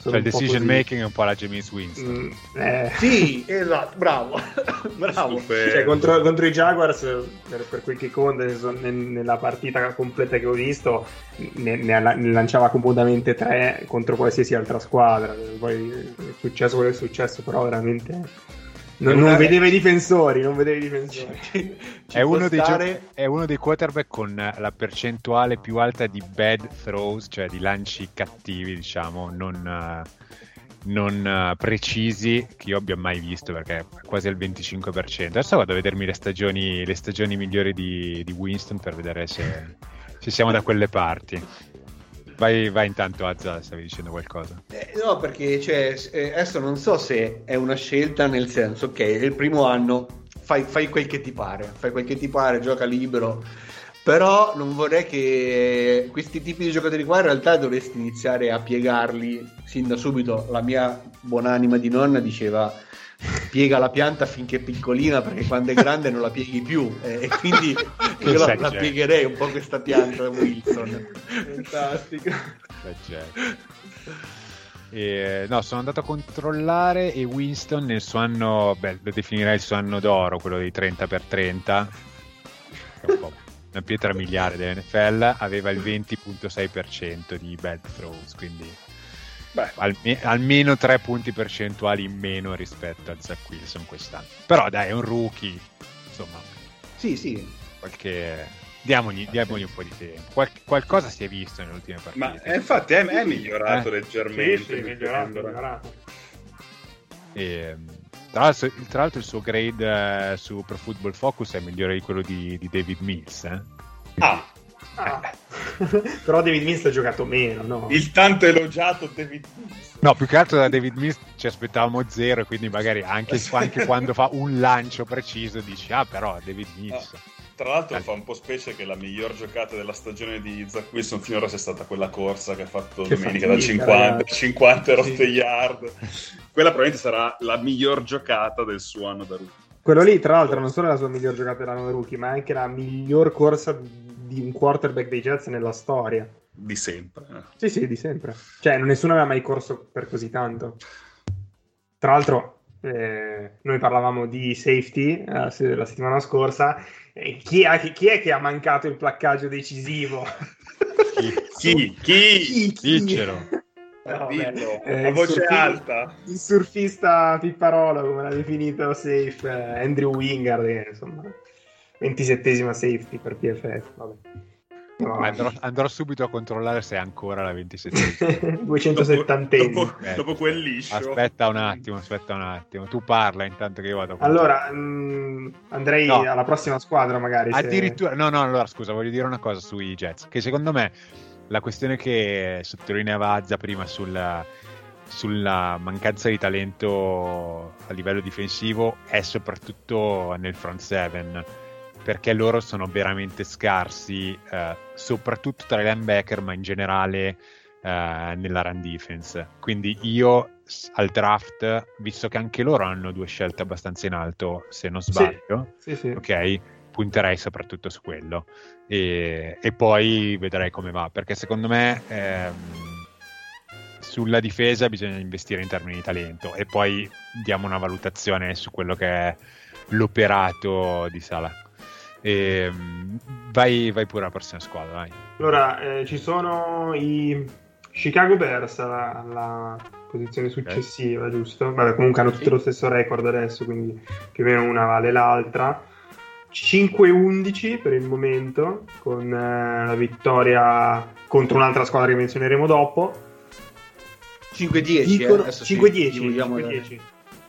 Cioè il decision making è un po' la James Winston. Mm, eh. Sì, esatto, bravo. bravo. Cioè, contro, contro, i Jaguars, per, per quel che conta, nella partita completa che ho visto, ne, ne, ne, lanciava comodamente tre contro qualsiasi altra squadra. Poi è successo quello che è successo, però veramente non, non vedeva i difensori, non vedeva i difensori. è, uno stare... gio- è, uno dei quarterback con la percentuale più alta di bad throws, cioè di lanci cattivi, diciamo, non, uh, non uh, precisi che io abbia mai visto perché è quasi al 25%. Adesso vado a vedermi le stagioni, le stagioni migliori di, di Winston per vedere se, se siamo da quelle parti. Vai, vai intanto, Azza, stavi dicendo qualcosa. Eh, no, perché cioè, eh, adesso non so se è una scelta nel senso, ok, è il primo anno, fai, fai quel che ti pare, fai quel che ti pare, gioca libero. Però non vorrei che questi tipi di giocatori qua in realtà dovresti iniziare a piegarli sin da subito. La mia buonanima di nonna diceva piega la pianta finché è piccolina perché quando è grande non la pieghi più e, e quindi io la, la, piegherei un po' questa pianta Wilson. Fantastico. E, no, sono andato a controllare e Winston nel suo anno, beh, lo definirei il suo anno d'oro, quello dei 30x30, una pietra miliare dell'NFL, aveva il 20.6% di bad throws, quindi Alme- almeno tre punti percentuali in meno rispetto a Zach Wilson quest'anno. Però dai, è un rookie, insomma. Sì, sì. Qualche... Diamogli, diamogli un po' di tempo. Qual- qualcosa si è visto nelle ultime partite. Ma eh, infatti è, è migliorato eh? leggermente. Sì, sì, migliorato, migliorato. E, ehm, tra, l'altro, tra, l'altro, il suo grade eh, su Pro Football Focus è migliore di quello di, di David Mills. Eh? Ah, Ah. Però David Mills ha giocato meno, no? Il tanto elogiato David Mills. No, più che altro da David Mills ci aspettavamo zero, quindi magari anche, anche quando fa un lancio preciso dici, ah però David Mills. Ah, tra l'altro All... fa un po' specie che la miglior giocata della stagione di Zach Wilson finora sia stata quella corsa che ha fatto che domenica da 50, 50 rotte sì. yard. Quella probabilmente sarà la miglior giocata del suo anno da rookie. Quello lì, tra l'altro, non solo è la sua miglior giocata dell'anno da rookie, ma anche la miglior corsa di un quarterback dei Jets nella storia. Di sempre. Eh. Sì, sì, di sempre. Cioè, nessuno aveva mai corso per così tanto. Tra l'altro, eh, noi parlavamo di safety eh, la settimana scorsa. Chi è, chi, è, che ha mancato il placcaggio decisivo? Chi? chi? chi? chi? Diccelo. No, eh, a voce surfi- alta. Il surfista Pipparola, come l'ha definito safe, eh, Andrew Wingard, insomma, 27esima safety per PFF. Vabbè. No. Andrò, andrò, subito a controllare se è ancora la 27 270 dopo, dopo, eh, dopo, quel liscio aspetta un attimo aspetta un attimo tu parla intanto che io vado a allora mh, mm, andrei no. alla prossima squadra magari addirittura se... no no allora scusa voglio dire una cosa sui Jets che secondo me la questione che sottolineava Azza prima sulla, sulla mancanza di talento a livello difensivo è soprattutto nel front seven perché loro sono veramente scarsi, eh, soprattutto tra i linebacker, ma in generale eh, nella run defense. Quindi io al draft, visto che anche loro hanno due scelte abbastanza in alto, se non sbaglio, sì, sì, sì. ok, punterei soprattutto su quello. E, e, poi vedrei come va, perché secondo me ehm, sulla difesa bisogna investire in termini di talento e poi diamo una valutazione su quello che è l'operato di Sala. E, vai, vai pure alla prossima squadra, vai. Allora, eh, ci sono i Chicago Bears alla, alla posizione successiva, okay. giusto? Vabbè, comunque hanno tutti lo stesso record adesso, quindi più o meno una vale l'altra. 5-11 per il momento, con eh, la vittoria contro un'altra squadra che menzioneremo dopo. 5-10, Dicono... eh? 5-10.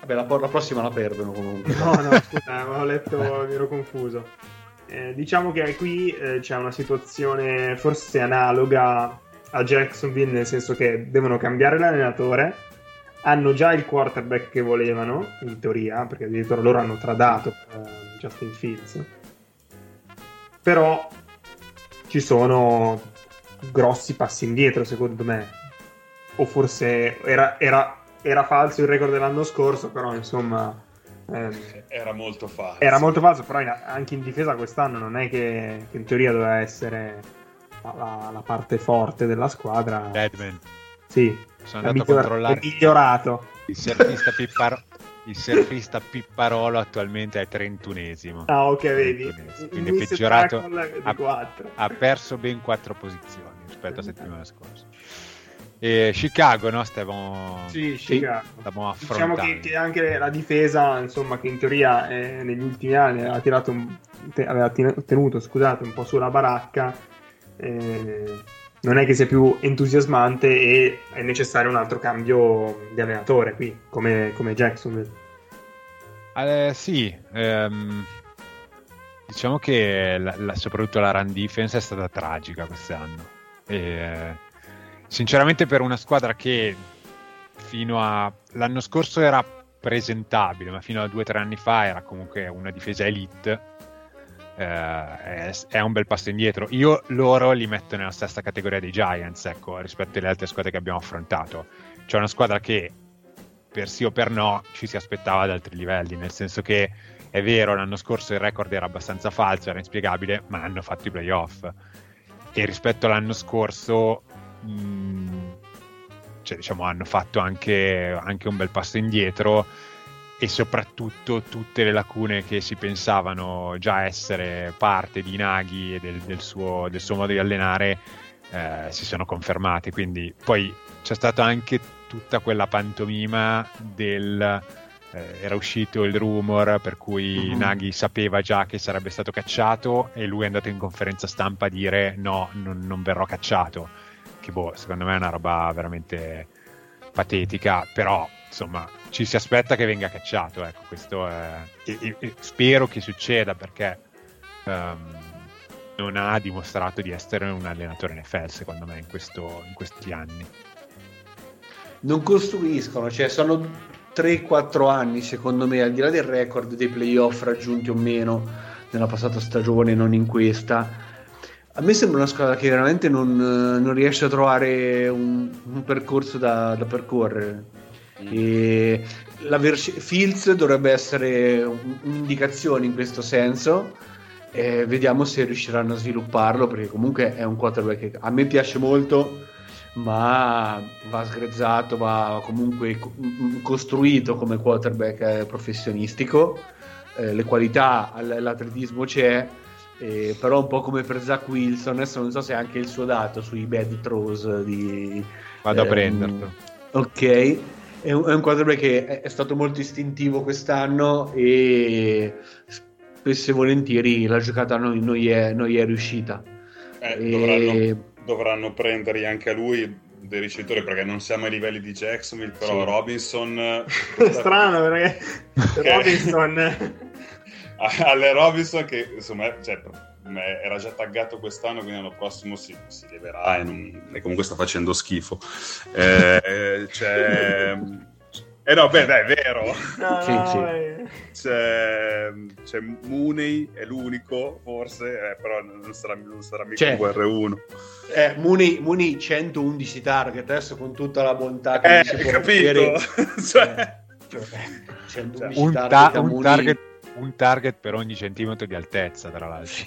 Vabbè, la, la, prossima la perdono comunque. No, no, scusa, ho letto, mi ero confuso. Eh, diciamo che qui eh, c'è una situazione forse analoga a Jacksonville, nel senso che devono cambiare l'allenatore. Hanno già il quarterback che volevano, in teoria, perché addirittura loro hanno tradato uh, Justin Fields. Però ci sono grossi passi indietro, secondo me. O forse era, era, era falso il record dell'anno scorso, però insomma eh, era molto falso. Era molto falso, però in, anche in difesa quest'anno non è che, che in teoria doveva essere la, la, parte forte della squadra. Badman. Sì, sono andato miglior- a controllare. È migliorato. Il surfista, Pippar- il surfista Pipparolo attualmente è 31esimo. Ah, ok, vedi. Quindi è peggiorato. Ha, ha perso ben 4 posizioni rispetto a settimana scorsa. E Chicago, no? Stavamo, sì, Chicago. stavamo diciamo che, che, anche la difesa, insomma, che in teoria eh, negli ultimi anni aveva, tirato un, te, aveva tenuto scusate, un po' sulla baracca, eh, non è che sia più entusiasmante e è necessario un altro cambio di allenatore qui, come, come Jacksonville. Eh, sì, ehm, diciamo che la, la, soprattutto la run defense è stata tragica quest'anno. E, Sinceramente per una squadra che fino all'anno scorso era presentabile, ma fino a due o tre anni fa era comunque una difesa elite, eh, è, è, un bel passo indietro. Io loro li metto nella stessa categoria dei Giants, ecco, rispetto alle altre squadre che abbiamo affrontato. C'è una squadra che per sì o per no ci si aspettava ad altri livelli, nel senso che è vero, l'anno scorso il record era abbastanza falso, era inspiegabile, ma hanno fatto i playoff. E rispetto all'anno scorso Mm, cioè, diciamo, hanno fatto anche, anche, un bel passo indietro e soprattutto tutte le lacune che si pensavano già essere parte di Naghi e del, del, suo, del suo, modo di allenare eh, si sono confermate. Quindi poi c'è stata anche tutta quella pantomima del... Eh, era uscito il rumor per cui mm-hmm. Naghi sapeva già che sarebbe stato cacciato e lui è andato in conferenza stampa a dire no, non, non verrò cacciato che boh, secondo me è una roba veramente patetica, però insomma ci si aspetta che venga cacciato, ecco, questo è... e, e spero che succeda perché um, non ha dimostrato di essere un allenatore NFL secondo me in, questo, in questi anni. Non costruiscono, cioè sono 3-4 anni secondo me, al di là del record dei playoff raggiunti o meno nella passata stagione, non in questa a me sembra una squadra che veramente non, non riesce a trovare un, un percorso da, da percorrere. Mm. Vers- Fields dovrebbe essere un'indicazione in questo senso. E vediamo se riusciranno a svilupparlo perché comunque è un quarterback che a me piace molto ma va sgrezzato va comunque costruito come quarterback eh, professionistico eh, le qualità l'atletismo c'è eh, però un po' come per Zach Wilson, adesso non so se anche il suo dato sui bad throws di... Vado ehm, a prenderlo. Ok, è un, è un quarterback che è, è, stato molto istintivo quest'anno e spesso e volentieri la giocata non, non, gli, è, non gli, è, riuscita. Eh, e... dovranno, dovranno prendergli anche a lui dei ricevitori perché non siamo ai livelli di Jacksonville, però sì. Robinson... Strano perché Robinson alle Robinson che insomma cioè, era già taggato quest'anno quindi l'anno prossimo si, si leverà e, non, e, comunque sta facendo schifo eh, c'è eh no, beh, dai, è vero. No, sì, sì. C'è, c'è Mooney, è l'unico, forse, eh, però non sarà, non sarà mica c'è. un R1. Eh, Mooney, Mooney 111 target, adesso con tutta la bontà che eh, si può capito. cioè, cioè, 111 un, ta- un target un target per ogni centimetro di altezza, tra l'altro.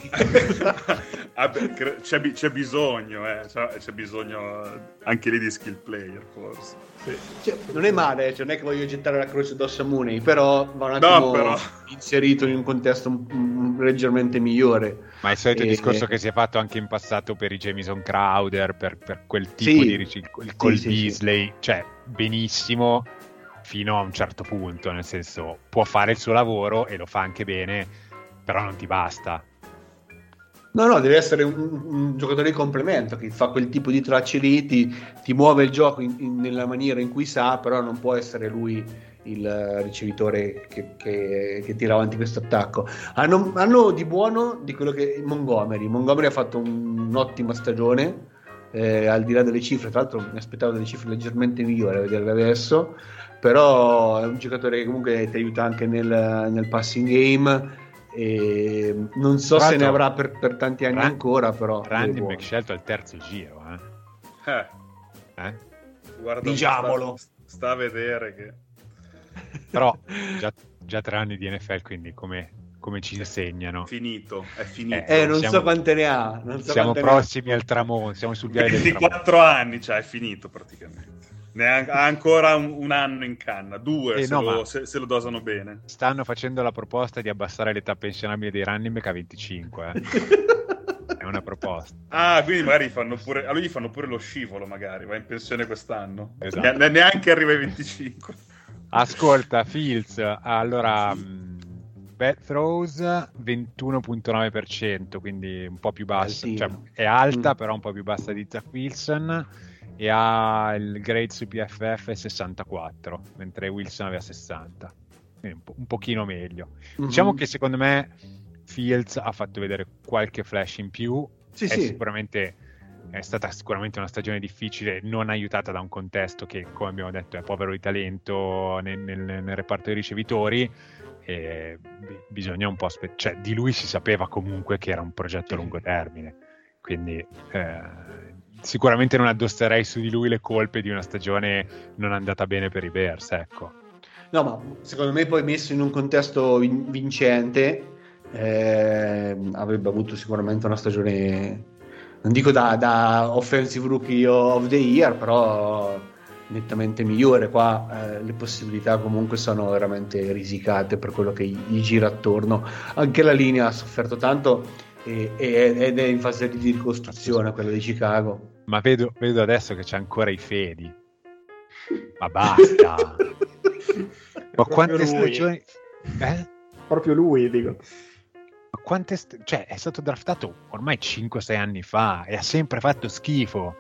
ah, beh, c'è, c'è, bisogno, eh. c'è, bisogno anche lì di skill player, forse. Sì. Cioè, non è male, cioè, non è che voglio gettare la croce addosso a Mooney, però va un attimo no, però... inserito in un contesto un, un, leggermente migliore. Ma è il solito e... discorso che si è fatto anche in passato per i Jamison Crowder, per, per quel tipo sì. di il, il Col sì, Beasley, cioè benissimo fino a un certo punto, nel senso può fare il suo lavoro e lo fa anche bene, però non ti basta. No, no, deve essere un, un giocatore di complemento che fa quel tipo di tracce lì, ti, ti muove il gioco in, in, nella maniera in cui sa, però non può essere lui il ricevitore che, che, che tira avanti questo attacco. Hanno, hanno, di buono di quello che Montgomery. Montgomery ha fatto un, un'ottima stagione, eh, al di là delle cifre, tra l'altro mi aspettavo delle cifre leggermente migliori a vederle adesso però è un giocatore che comunque ti aiuta anche nel, nel passing game e non so Prato, se ne avrà per, per tanti anni Rand, ancora però Randy scelto al terzo giro eh. Eh. Eh? Guarda, diciamolo sta, sta, a vedere che però già, già tre anni di NFL quindi come come ci insegnano. Finito, è finito. Eh, non siamo, so quante ne ha. So siamo prossimi al tramonto, siamo sul viale del tramonto. 24 anni, cioè è finito praticamente. Ne ha, ancora un, un, anno in canna, due eh, se, no, lo, se, se, lo, dosano bene. Stanno facendo la proposta di abbassare l'età pensionabile dei running back a 25. Eh. È una proposta. Ah, quindi magari fanno pure, a lui gli fanno pure lo scivolo, magari, va in pensione quest'anno. Esatto. Ne, neanche arriva ai 25. Ascolta, Fields, allora... Mm, bad throws 21.9%, quindi un po' più bassa, cioè, è alta, mm. però un po' più bassa di Zach Wilson e ha il grade su PFF 64, mentre Wilson aveva 60. Quindi un, po- un pochino meglio. Mm-hmm. Diciamo che secondo me Fields ha fatto vedere qualche flash in più. Sì, è, sì. Sicuramente, è stata sicuramente una stagione difficile, non aiutata da un contesto che, come abbiamo detto, è povero di talento nel, nel, nel reparto dei ricevitori. E bisogna un po' aspettare, cioè di lui si sapeva comunque che era un progetto a lungo termine, quindi eh, sicuramente non addosserei su di lui le colpe di una stagione non andata bene per i Bears, ecco. No, ma secondo me poi messo in un contesto vin- vincente eh, avrebbe avuto sicuramente una stagione, non dico da, da, offensive rookie of the year, però nettamente migliore. Qua eh, le possibilità comunque sono veramente risicate per quello che gli gira attorno. Anche la linea ha sofferto tanto e, ed è in fase di ricostruzione quella di Chicago. Ma vedo, vedo adesso che c'è ancora i Fedi. Ma basta! Ma quante stagioni... Eh? Proprio lui, dico. Ma quante... St... Cioè, è stato draftato ormai 5-6 anni fa e ha sempre fatto schifo.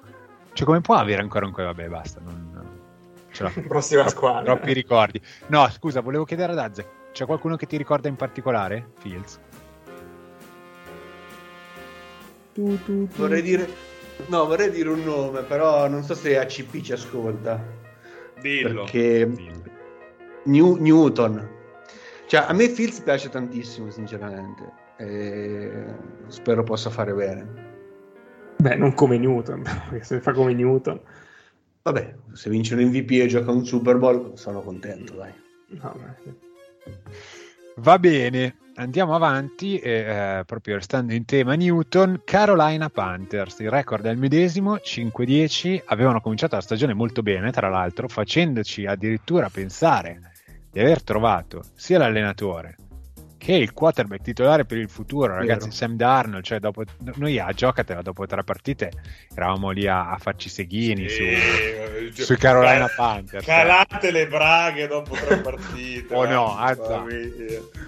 Cioè, come può avere ancora un... Vabbè, basta, non... Ce l'ho. Prossima squadra. Troppi ricordi. No, scusa, volevo chiedere ad Azze, c'è qualcuno che ti ricorda in particolare, Fields? Tu, tu, tu. Vorrei dire No, vorrei dire un nome, però non so se ACP ci ascolta. Dillo. Perché New- Newton. Cioè, a me Fields piace tantissimo, sinceramente. E spero possa fare bene. Beh, non come Newton, perché se fa come Newton. Vabbè, se vince un MVP e gioca un Super Bowl, sono contento, dai. No, Va bene, andiamo avanti, eh, proprio restando in tema Newton, Carolina Panthers, il record è il medesimo, 5-10, avevano cominciato la stagione molto bene, tra l'altro, facendoci addirittura pensare di aver trovato sia l'allenatore che il quarterback titolare per il futuro, ragazzi, Vero. Sam Darnold, cioè dopo, noi a giocatela dopo tre partite eravamo lì a, a farci seghini sì, su, eh, sui Carolina cal- Panthers. Calate le braghe dopo tre partite. oh no, azza.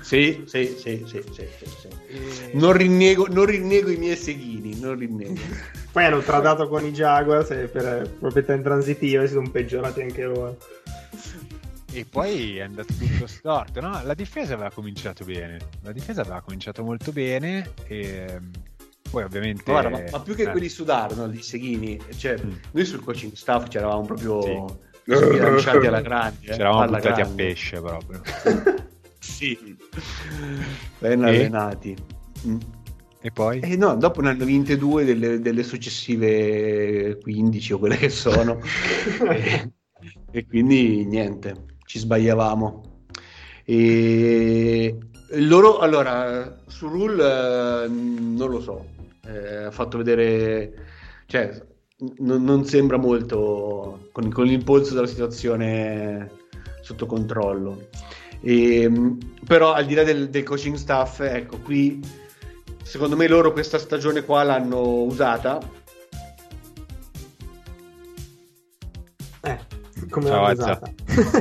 Sì, sì, sì, sì, sì, sì. E... Non, rinnego, non rinnego i miei seghini, non rinnego. Poi hanno tradato con i Jaguars e per proprietà intransitiva si sono peggiorati anche loro e poi è andato tutto storto. No? La difesa aveva cominciato bene, la difesa aveva cominciato molto bene e poi ovviamente... Guarda, ma, ma, più che eh. quelli su Darnold, i Seghini, cioè, mm. noi sul coaching staff c'eravamo proprio sì. sbilanciati alla grande. Eh? C'eravamo alla buttati grande. a pesce proprio. sì, ben e... allenati. Mm. E poi? Eh no, dopo ne hanno vinte due delle, delle successive 15 o quelle che sono. e, e quindi niente ci sbagliavamo. E Loro, allora, su Rule eh, non lo so, eh, ha fatto vedere, cioè, n- non sembra molto con, con, l'impulso della situazione sotto controllo. E, però al di là del, del coaching staff, ecco, qui secondo me loro questa stagione qua l'hanno usata. Eh, come Ciao, l'hanno usata?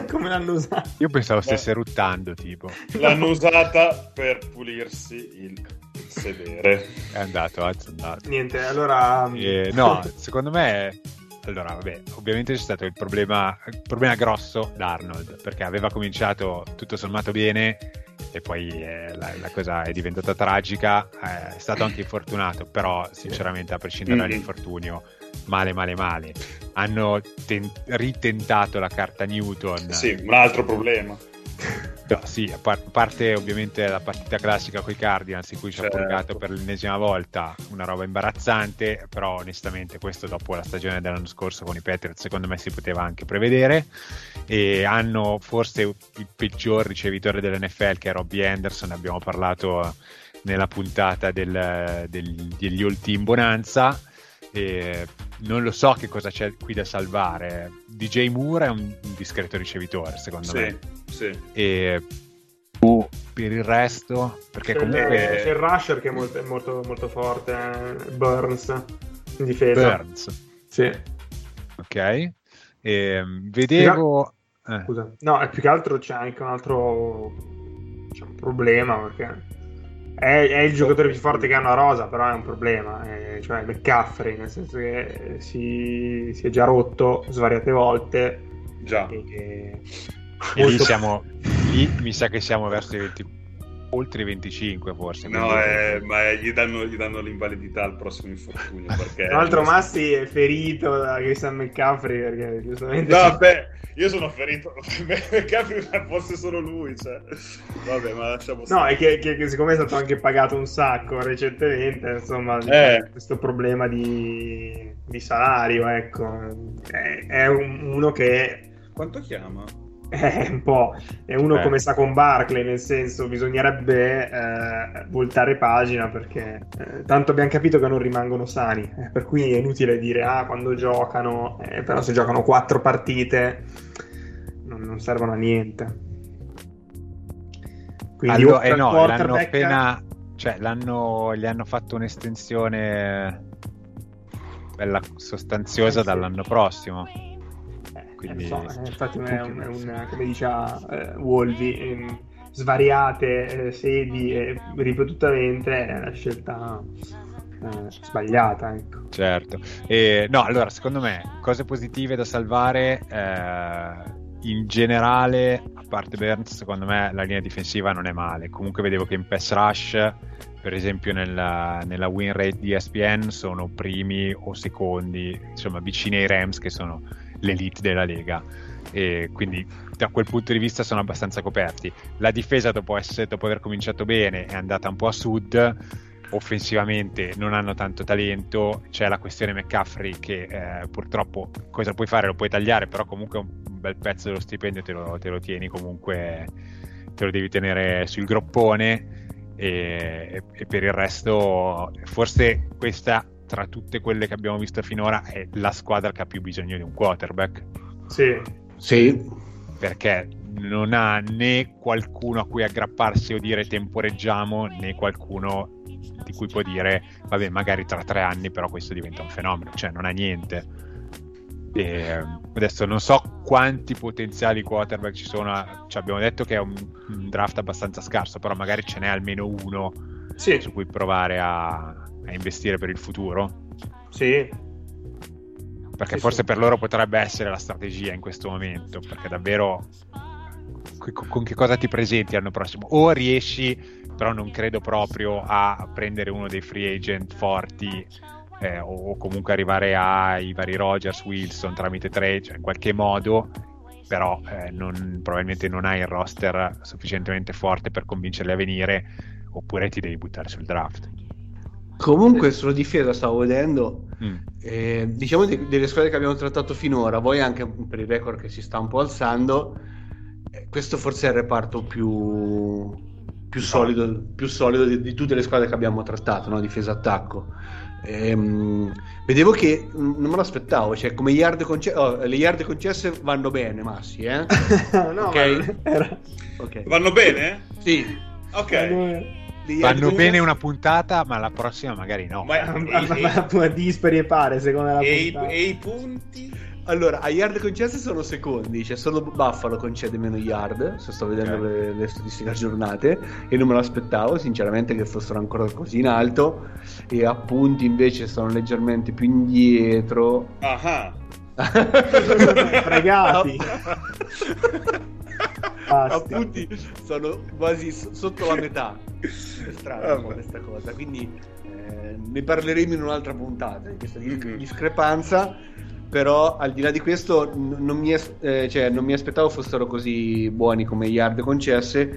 come l'hanno usata? Io pensavo stesse ruttando, tipo. L'hanno usata per pulirsi il sedere. È andato, è andato. Niente, allora... Eh, no, secondo me allora, vabbè, ovviamente c'è stato il problema, il problema grosso da Arnold, perché aveva cominciato tutto sommato bene e poi eh, la, la, cosa è diventata tragica, eh, è stato anche infortunato, però sinceramente a prescindere mm-hmm. dall'infortunio, male male male. Hanno ten- ritentato la carta Newton. Sì, un altro problema. No, sì, a par- parte ovviamente la partita classica con i Cardinals in cui ci certo. ha purgato per l'ennesima volta, una roba imbarazzante, però onestamente questo dopo la stagione dell'anno scorso con i Patriots secondo me si poteva anche prevedere e hanno forse il peggior ricevitore dell'NFL che è Robbie Anderson, abbiamo parlato nella puntata del, del, degli All Team Bonanza e non lo so che cosa c'è qui da salvare. DJ Moore è un, un discreto ricevitore, secondo sì, me. Sì. E uh, per il resto, perché c'è comunque. Il, c'è il Rusher che è molto, molto, molto forte, eh, Burns in difesa. Burns. Sì. Ok. E, ehm, vedevo. Eh. Scusa, no, più che altro c'è anche un altro un problema perché è, è, il giocatore più forte che hanno a rosa, però è un problema. È, cioè McCaffrey, nel senso che si, si, è già rotto svariate volte. Già. E, e, e lì, siamo, lì mi sa che siamo verso i 20 oltre i 25 forse. No, è, ma è, gli, danno, gli, danno, l'invalidità al prossimo infortunio. Perché Tra l'altro Massi è ferito da Christian McCaffrey perché giustamente... No, beh, io sono ferito, McCaffrey fosse solo lui, cioè... Vabbè, ma lasciamo stare. No, è che, che, che, siccome è stato anche pagato un sacco recentemente, insomma, eh. questo problema di, di salario, ecco, è, è un, uno che... Quanto chiama? È un po', è uno eh. come sa con Barclay, nel senso bisognerebbe eh, voltare pagina perché eh, tanto abbiamo capito che non rimangono sani, eh, per cui è inutile dire ah quando giocano, eh, però se giocano quattro partite non, non servono a niente. Quindi allora, eh no, l'hanno appena, cioè l'hanno, gli hanno fatto un'estensione bella sostanziosa dall'anno prossimo. Quindi... Eh, so, eh, infatti è un, è un, come diceva eh, Wolvi, eh, svariate eh, sedi e ripetutamente è una scelta eh, sbagliata. Ecco. Certo. E, no, allora, secondo me, cose positive da salvare in generale, a parte Burns, secondo me la linea difensiva non è male. Comunque vedevo che in pass rush, per esempio nella, nella win rate di ESPN, sono primi o secondi, insomma vicini ai Rams che sono l'elite della Lega. E quindi da quel punto di vista sono abbastanza coperti. La difesa dopo, essere, dopo aver cominciato bene è andata un po' a sud, offensivamente non hanno tanto talento, c'è la questione McCaffrey che eh, purtroppo cosa puoi fare? Lo puoi tagliare, però comunque un bel pezzo dello stipendio te lo, te lo tieni comunque, te lo devi tenere sul groppone e, e per il resto forse questa tra tutte quelle che abbiamo visto finora è la squadra che ha più bisogno di un quarterback. Sì. Sì. Perché non ha né qualcuno a cui aggrapparsi o dire temporeggiamo, né qualcuno di cui può dire vabbè magari tra tre anni però questo diventa un fenomeno, cioè non ha niente. E adesso non so quanti potenziali quarterback ci sono, cioè abbiamo detto che è un, un draft abbastanza scarso, però magari ce n'è almeno uno sì. su cui provare a, a investire per il futuro? Sì. Perché sì, forse sì. per loro potrebbe essere la strategia in questo momento, perché davvero con che cosa ti presenti l'anno prossimo? O riesci, però non credo proprio a prendere uno dei free agent forti eh, o comunque arrivare ai vari Rogers, Wilson tramite trade, cioè in qualche modo, però eh, non, probabilmente non hai il roster sufficientemente forte per convincerli a venire, oppure ti devi buttare sul draft. Comunque sulla difesa stavo vedendo, mm. eh, diciamo di, delle squadre che abbiamo trattato finora, voi anche per il record che si sta un po' alzando, eh, questo forse è il reparto più, più solido, più solido di, di, tutte le squadre che abbiamo trattato, no? difesa-attacco. Ehm, vedevo che non me l'aspettavo, cioè come yard conce- oh, le yard concesse vanno bene, Massi, eh? no, okay? era... ok. Vanno bene? Sì. Ok. Vanno bene una puntata, ma la prossima magari no. Ma, ma, ma, ma dispari e pare, secondo la e i, e i punti? Allora, a yard concesse sono secondi, cioè solo Buffalo concede meno yard, se sto vedendo okay. le, le, statistiche aggiornate, e non me l'aspettavo sinceramente che fossero ancora così in alto, e a punti invece sono leggermente più indietro. Ah Fregati. a punti sono quasi sotto la metà. È strana questa cosa, quindi eh, ne parleremo in un'altra puntata di questa mm-hmm. discrepanza però al di là di questo non mi, eh, cioè, non mi, aspettavo fossero così buoni come yard concesse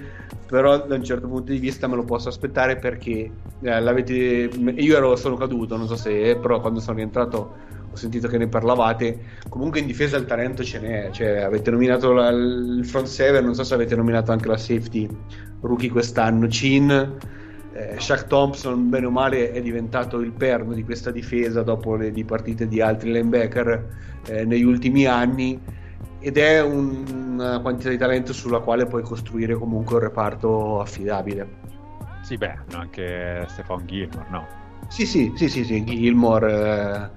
però da un certo punto di vista me lo posso aspettare perché eh, l'avete io ero, sono caduto non so se però quando sono rientrato ho sentito che ne parlavate comunque in difesa il talento ce n'è cioè, avete nominato la, il front seven non so se avete nominato anche la safety rookie quest'anno Chin eh, Shaq Thompson, bene o male, è diventato il perno di questa difesa dopo le di partite di altri linebacker eh, negli ultimi anni ed è un, una quantità di talento sulla quale puoi costruire comunque un reparto affidabile. Sì, beh, anche Stefan Gilmore, no? Sì, sì, sì, sì, sì Gilmore, eh,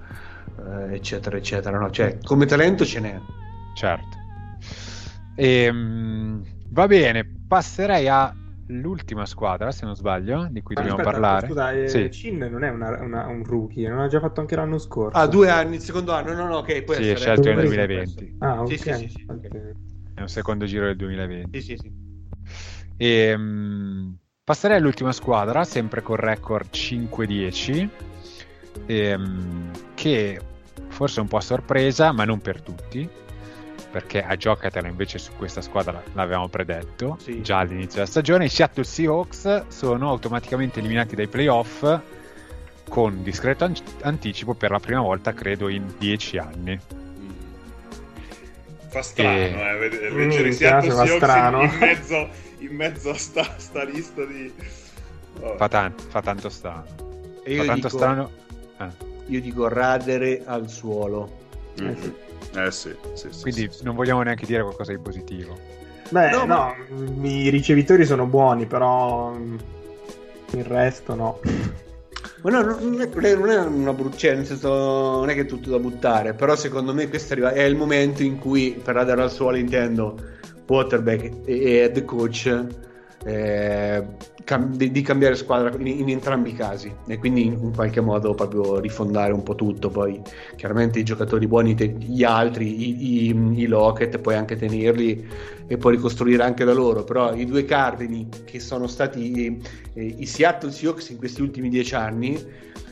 eccetera, eccetera. No? Cioè, come talento ce n'è. Certo. E, um, va bene, passerei a l'ultima squadra, se non sbaglio, di cui ah, dobbiamo aspetta, parlare. Scusa, eh, sì. Chin non è una, una, un rookie, non ha già fatto anche l'anno scorso. Ah, due anni, il secondo anno, no, no, ok, poi sì, è scelto nel 2020. Ah, ok. Sì, sì, sì, okay. È un secondo giro del 2020. Sì, sì, sì. E, um, passerei all'ultima squadra, sempre con record 5-10, e, um, che forse un po' a sorpresa, ma non per tutti perché a giocatela invece su questa squadra l'avevamo predetto sì. già all'inizio della stagione. I Seattle Seahawks sono automaticamente eliminati dai playoff con discreto an- anticipo per la prima volta, credo, in dieci anni. Fa strano, e... eh, vedere, leggere mm, Seattle Seahawks strano. In, mezzo, in mezzo a sta, sta lista di... Oh. Fa, tan- fa, tanto strano. E fa tanto dico, strano... Eh. Io dico radere al suolo. Mm-hmm. Eh sì, sì, sì Quindi sì, non vogliamo neanche dire qualcosa di positivo. Beh, no, no ma... i ricevitori sono buoni, però mm, il resto no. Ma no, non è, non è una brucia, cioè, nel senso, non è che è tutto da buttare, però secondo me questo è il momento in cui, per radere al suolo intendo, quarterback e head coach eh, di, cambiare squadra in, in, entrambi i casi e quindi in, in, qualche modo proprio rifondare un po' tutto. Poi chiaramente i giocatori buoni te- gli altri i, i, i Locket puoi anche tenerli e poi ricostruire anche da loro però i due cardini che sono stati eh, i Seattle Seahawks in questi ultimi dieci anni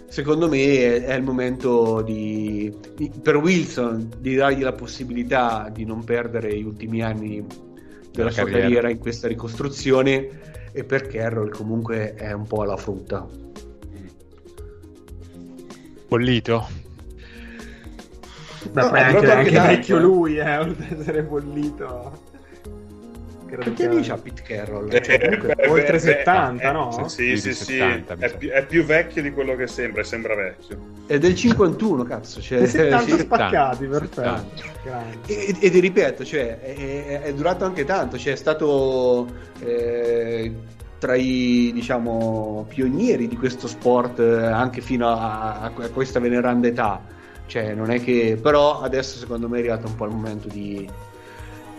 secondo me è, è il momento di, di, per Wilson di dargli la possibilità di non perdere gli ultimi anni della sua carriera. carriera in questa ricostruzione e per Carroll comunque è un po' la frutta. Bollito? Beh, no, poi anche, anche vecchio lui, eh, oltre ad essere bollito. Credo che dice a Pete Carroll? Eh, cioè, comunque, beh, oltre beh, 70, eh, no? Sì, sì, sì. 70, è, più, è, più, vecchio di quello che sembra, sembra vecchio. È del 51, cazzo. Cioè, 70 sì, spaccati, 70, perfetto. 70. E, e, ti ripeto, cioè, è, è, durato anche tanto, cioè, è stato eh, tra i diciamo, pionieri di questo sport eh, anche fino a, a, questa veneranda età. Cioè, non è che... Però adesso secondo me è arrivato un po' il momento di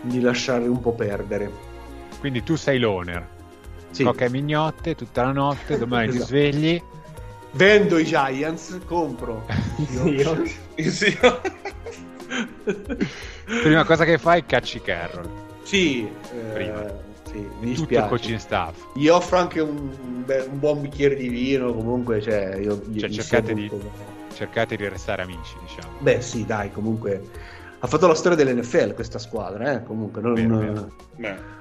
di lasciare un po' perdere. Quindi tu sei l'owner. Sì. Cocca e mignotte tutta la notte, domani esatto. ti svegli. Vendo i Giants, compro. Io. Io. Prima cosa che fai, cacci Carroll. Sì, Prima. Eh, sì, mi Tutto il coaching staff. Gli offro anche un, un, buon bicchiere di vino, comunque, cioè, io, cioè cercate, di, cercate di restare amici, diciamo. Beh, sì, dai, comunque ha fatto la storia dell'NFL questa squadra, eh? comunque non... Bene, bene.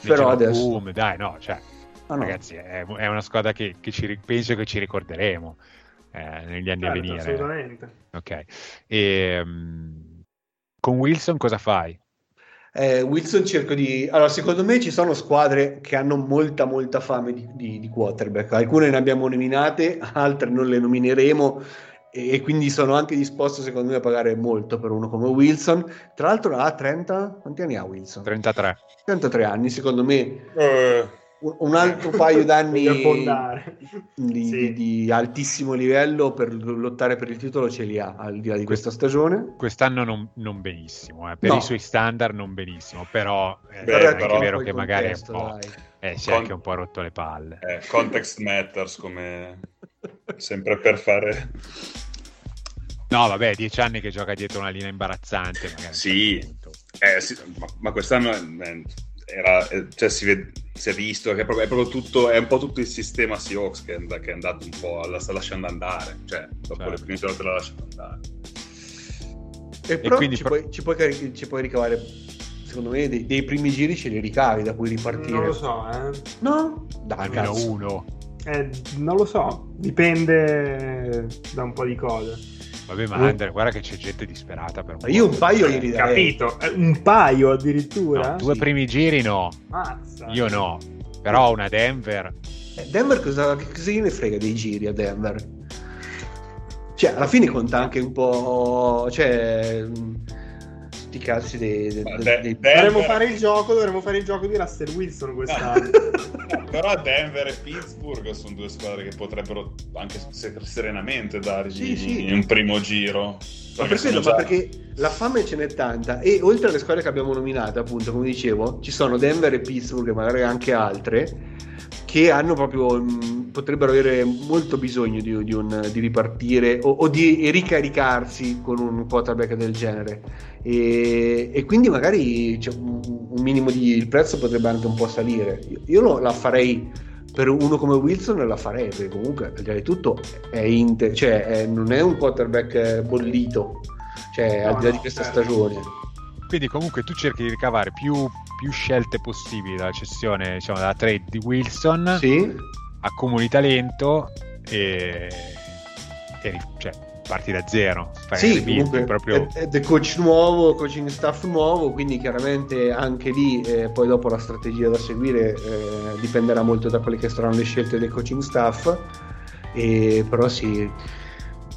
Però adesso... Boom, dai, no, cioè, ah, no. ragazzi, è, è, una squadra che, che ci, penso che ci ricorderemo eh, negli anni certo, a venire. Assolutamente. Ok. E, um, con Wilson cosa fai? Eh, Wilson cerco di... Allora, secondo me ci sono squadre che hanno molta, molta fame di, di, di quarterback. Alcune ne abbiamo nominate, altre non le nomineremo e quindi sono anche disposto secondo me a pagare molto per uno come Wilson. Tra l'altro ha 30... Quanti anni ha Wilson? 33. 33 anni, secondo me... Eh, Un altro paio d'anni di, Sì. di- di altissimo livello per lottare per il titolo ce li ha al di là di questa stagione. Quest'anno non, non benissimo, eh. per No. i suoi standard non benissimo, però, eh, Beh, è anche però- vero che magari è un contesto, po', eh, si è Con- anche un po' rotto le palle. eh, context matters come sempre per fare No, vabbè, dieci anni che gioca dietro una linea imbarazzante. Sì. Eh, sì, ma, ma quest'anno eh, era, eh, cioè, si, ved- si è visto che è proprio, è proprio tutto, è un po' tutto il sistema Seahawks che che è andato un po', la sta lasciando andare, cioè dopo Certo. le prime volte la lasciano andare. E però quindi ci, pro- puoi, ci puoi ci puoi ricavare, secondo me, dei, dei primi giri ce li ricavi da cui ripartire. Non lo so, eh. No? Dai, Almeno uno. Eh, non lo so, dipende da un po' di cose. Vabbè, ma Uh. Under, guarda che c'è gente disperata per un io un paio Eh, glieli darei. Capito? Eh, Un paio addirittura? No, due Sì. primi giri no, Mazza. io no. Però una Denver, Eh, Denver cosa, cosa gliene frega dei giri a Denver? Cioè, alla fine conta anche un po'... Cioè... mh, Sti cazzi dei... dei- De- dei- Dovremmo fare il gioco, dovremmo fare il gioco di Russell Wilson quest'anno. Però Denver e Pittsburgh sono due squadre che potrebbero anche se- serenamente dargli Sì, sì. un primo giro. Ma Perché per quello, già- ma perché la fame ce n'è tanta e oltre alle squadre che abbiamo nominato, appunto, come dicevo, ci sono Denver e Pittsburgh e magari anche altre che hanno proprio mh, potrebbero avere molto bisogno di, di un- di ripartire o, o di ricaricarsi con un quarterback del genere. E, e quindi magari c'è un, un minimo di il prezzo potrebbe anche un po' salire. Io, io lo- la farei per uno come Wilson la farei perché comunque al di là di tutto è inte- cioè è- non è un quarterback bollito cioè No, al di là no, di questa certo. stagione. Quindi comunque tu cerchi di ricavare più, più scelte possibili dalla cessione, diciamo, dalla trade di Wilson, sì accumuli talento e, e cioè, parti da zero. Sì, comunque proprio... è, è coach nuovo, coaching staff nuovo, quindi chiaramente anche lì eh, poi dopo la strategia da seguire eh, dipenderà molto da quelle che saranno le scelte del coaching staff, e, però sì,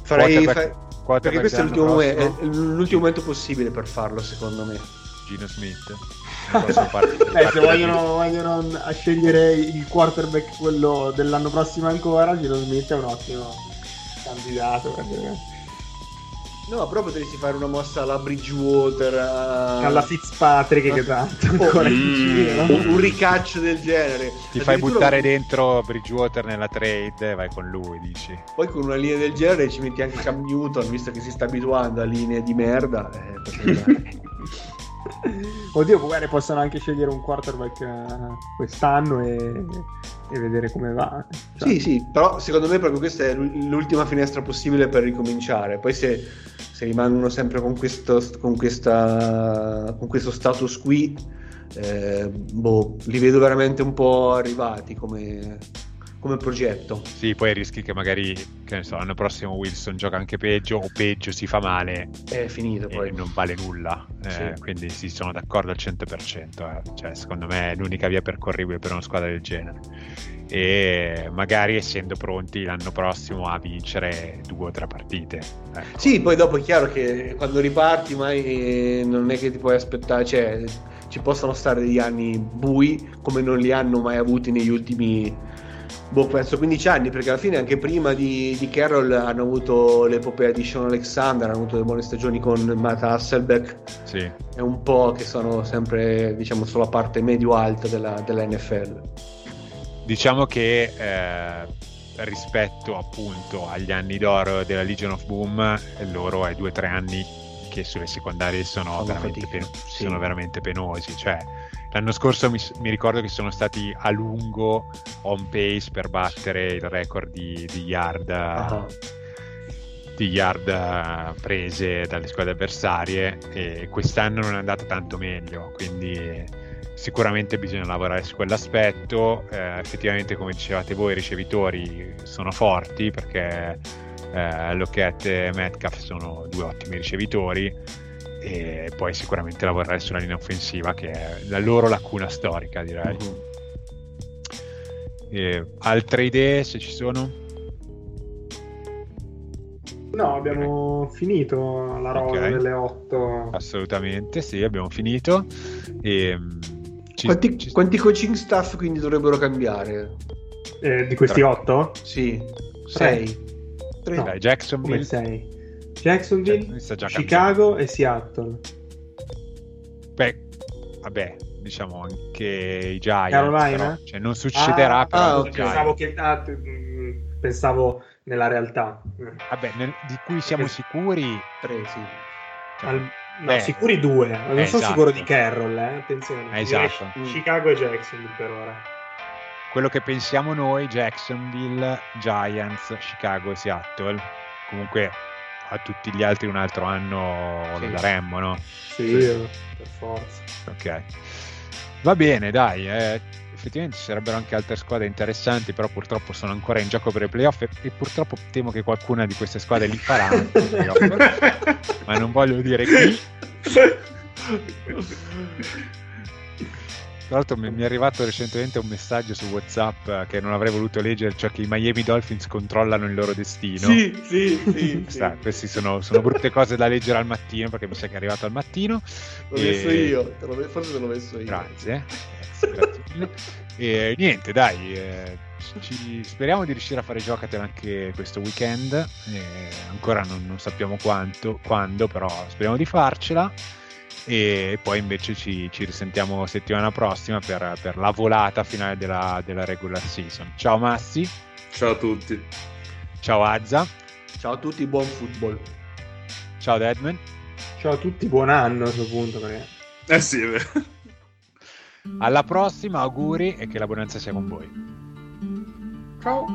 farei, Quarterback- fa- quarterback perché questo è l'ultimo, mo- è l'ultimo momento possibile per farlo secondo me. Gino Smith. Eh, se vogliono, vogliono a scegliere il quarterback quello dell'anno prossimo ancora, Gino Smith è un ottimo candidato. No, però potresti fare una mossa alla Bridgewater, a- Alla Fitzpatrick che tanto ancora in Mm. giro. un, un ricaccio del genere. Ti fai buttare dentro Bridgewater nella trade e vai con lui, dici. Poi con una linea del genere ci metti anche Cam Newton, visto che si sta abituando a linee di merda. eh, Oddio, magari possono anche scegliere un quarterback eh, quest'anno e, e vedere come va. Cioè, sì, sì, però secondo me proprio questa è l'ul- l'ultima finestra possibile per ricominciare. Poi se, se rimangono sempre con questo, con questa, con questo status qui, eh, boh, li vedo veramente un po' arrivati come, come progetto. Sì, poi rischi che magari, che ne so, l'anno prossimo Wilson gioca anche peggio o peggio si fa male È finito e poi. non vale nulla. Eh, Sì. Quindi sì, sono d'accordo al 100%. eh. Cioè, secondo me è l'unica via percorribile per una squadra del genere. E magari essendo pronti l'anno prossimo a vincere due o tre partite. Ecco. Sì, poi dopo è chiaro che quando riparti mai eh, non è che ti puoi aspettare, cioè ci possono stare degli anni bui come non li hanno mai avuti negli ultimi, boh, penso 15 anni, perché alla fine anche prima di, di Carroll hanno avuto l'epopea di Sean Alexander, hanno avuto delle buone stagioni con Matt Hasselbeck, Sì. è un po' che sono sempre, diciamo, sulla parte medio-alta della, della NFL. Diciamo che eh, rispetto appunto agli anni d'oro della Legion of Boom, loro o tre anni che sulle secondarie sono, Fanno veramente, pen- sì. sono veramente penosi. Cioè, l'anno scorso mi, mi ricordo che sono stati a lungo on pace per battere il record di, di yard. Di yard prese dalle squadre avversarie e quest'anno non è andato tanto meglio quindi sicuramente bisogna lavorare su quell'aspetto Eh, effettivamente come dicevate voi i ricevitori sono forti perché eh, Lockett e Metcalf sono due ottimi ricevitori e poi sicuramente lavorare sulla linea offensiva che è la loro lacuna storica direi. E altre idee se ci sono? No, abbiamo finito la roba Ok. delle 8. Assolutamente sì, abbiamo finito. E, mm, ci- Quanti, ci- quanti coaching staff quindi dovrebbero cambiare? Eh, di questi Tre. 8? Sì, sei. Tre. No. Dai, Come Jacksonville 6? Jacksonville, Jacksonville già Chicago e Seattle. Beh, vabbè, diciamo anche i Giants. Carolina? però, cioè, non succederà, Ah, però. ah, i ok. Giants. Pensavo che ah, mm, pensavo nella realtà. Vabbè, nel- di cui siamo Che- sicuri. Tre, sì. cioè, Al- no, sicuri due. Non sono esatto. sicuro di Carroll, eh. attenzione. Eh, esatto. Direi Chicago e Jacksonville per ora. quello che pensiamo noi, Jacksonville, Giants, Chicago e Seattle. Comunque a tutti gli altri un altro anno Sì. lo daremmo, no? Sì, eh, per forza. Ok. Va bene, dai. eh, effettivamente ci sarebbero anche altre squadre interessanti, però purtroppo sono ancora in gioco per i playoff e, e purtroppo temo che qualcuna di queste squadre li farà. ma non voglio dire chi. Tra l'altro mi, è arrivato recentemente un messaggio su WhatsApp eh, che non avrei voluto leggere, cioè che i Miami Dolphins controllano il loro destino. Sì, sì, sì. sì. Queste sono, sono brutte cose da leggere al mattino perché mi sa che è arrivato al mattino. L'ho messo E- io, te l'ho- forse te l'ho messo io. Grazie, grazie, mille. E niente, dai, eh, ci- speriamo di riuscire a fare giocatela anche questo weekend. eh, ancora non, non sappiamo quanto, quando, però speriamo di farcela. E poi invece ci, ci risentiamo settimana prossima per, per la volata finale della, della regular season. Ciao Massi, Ciao a tutti. ciao Azza, Ciao a tutti, buon football. ciao Deadman. Ciao a tutti, buon anno a questo punto. Perché... Eh sì, è vero. Alla prossima, auguri e che la buonanza sia con voi. Ciao.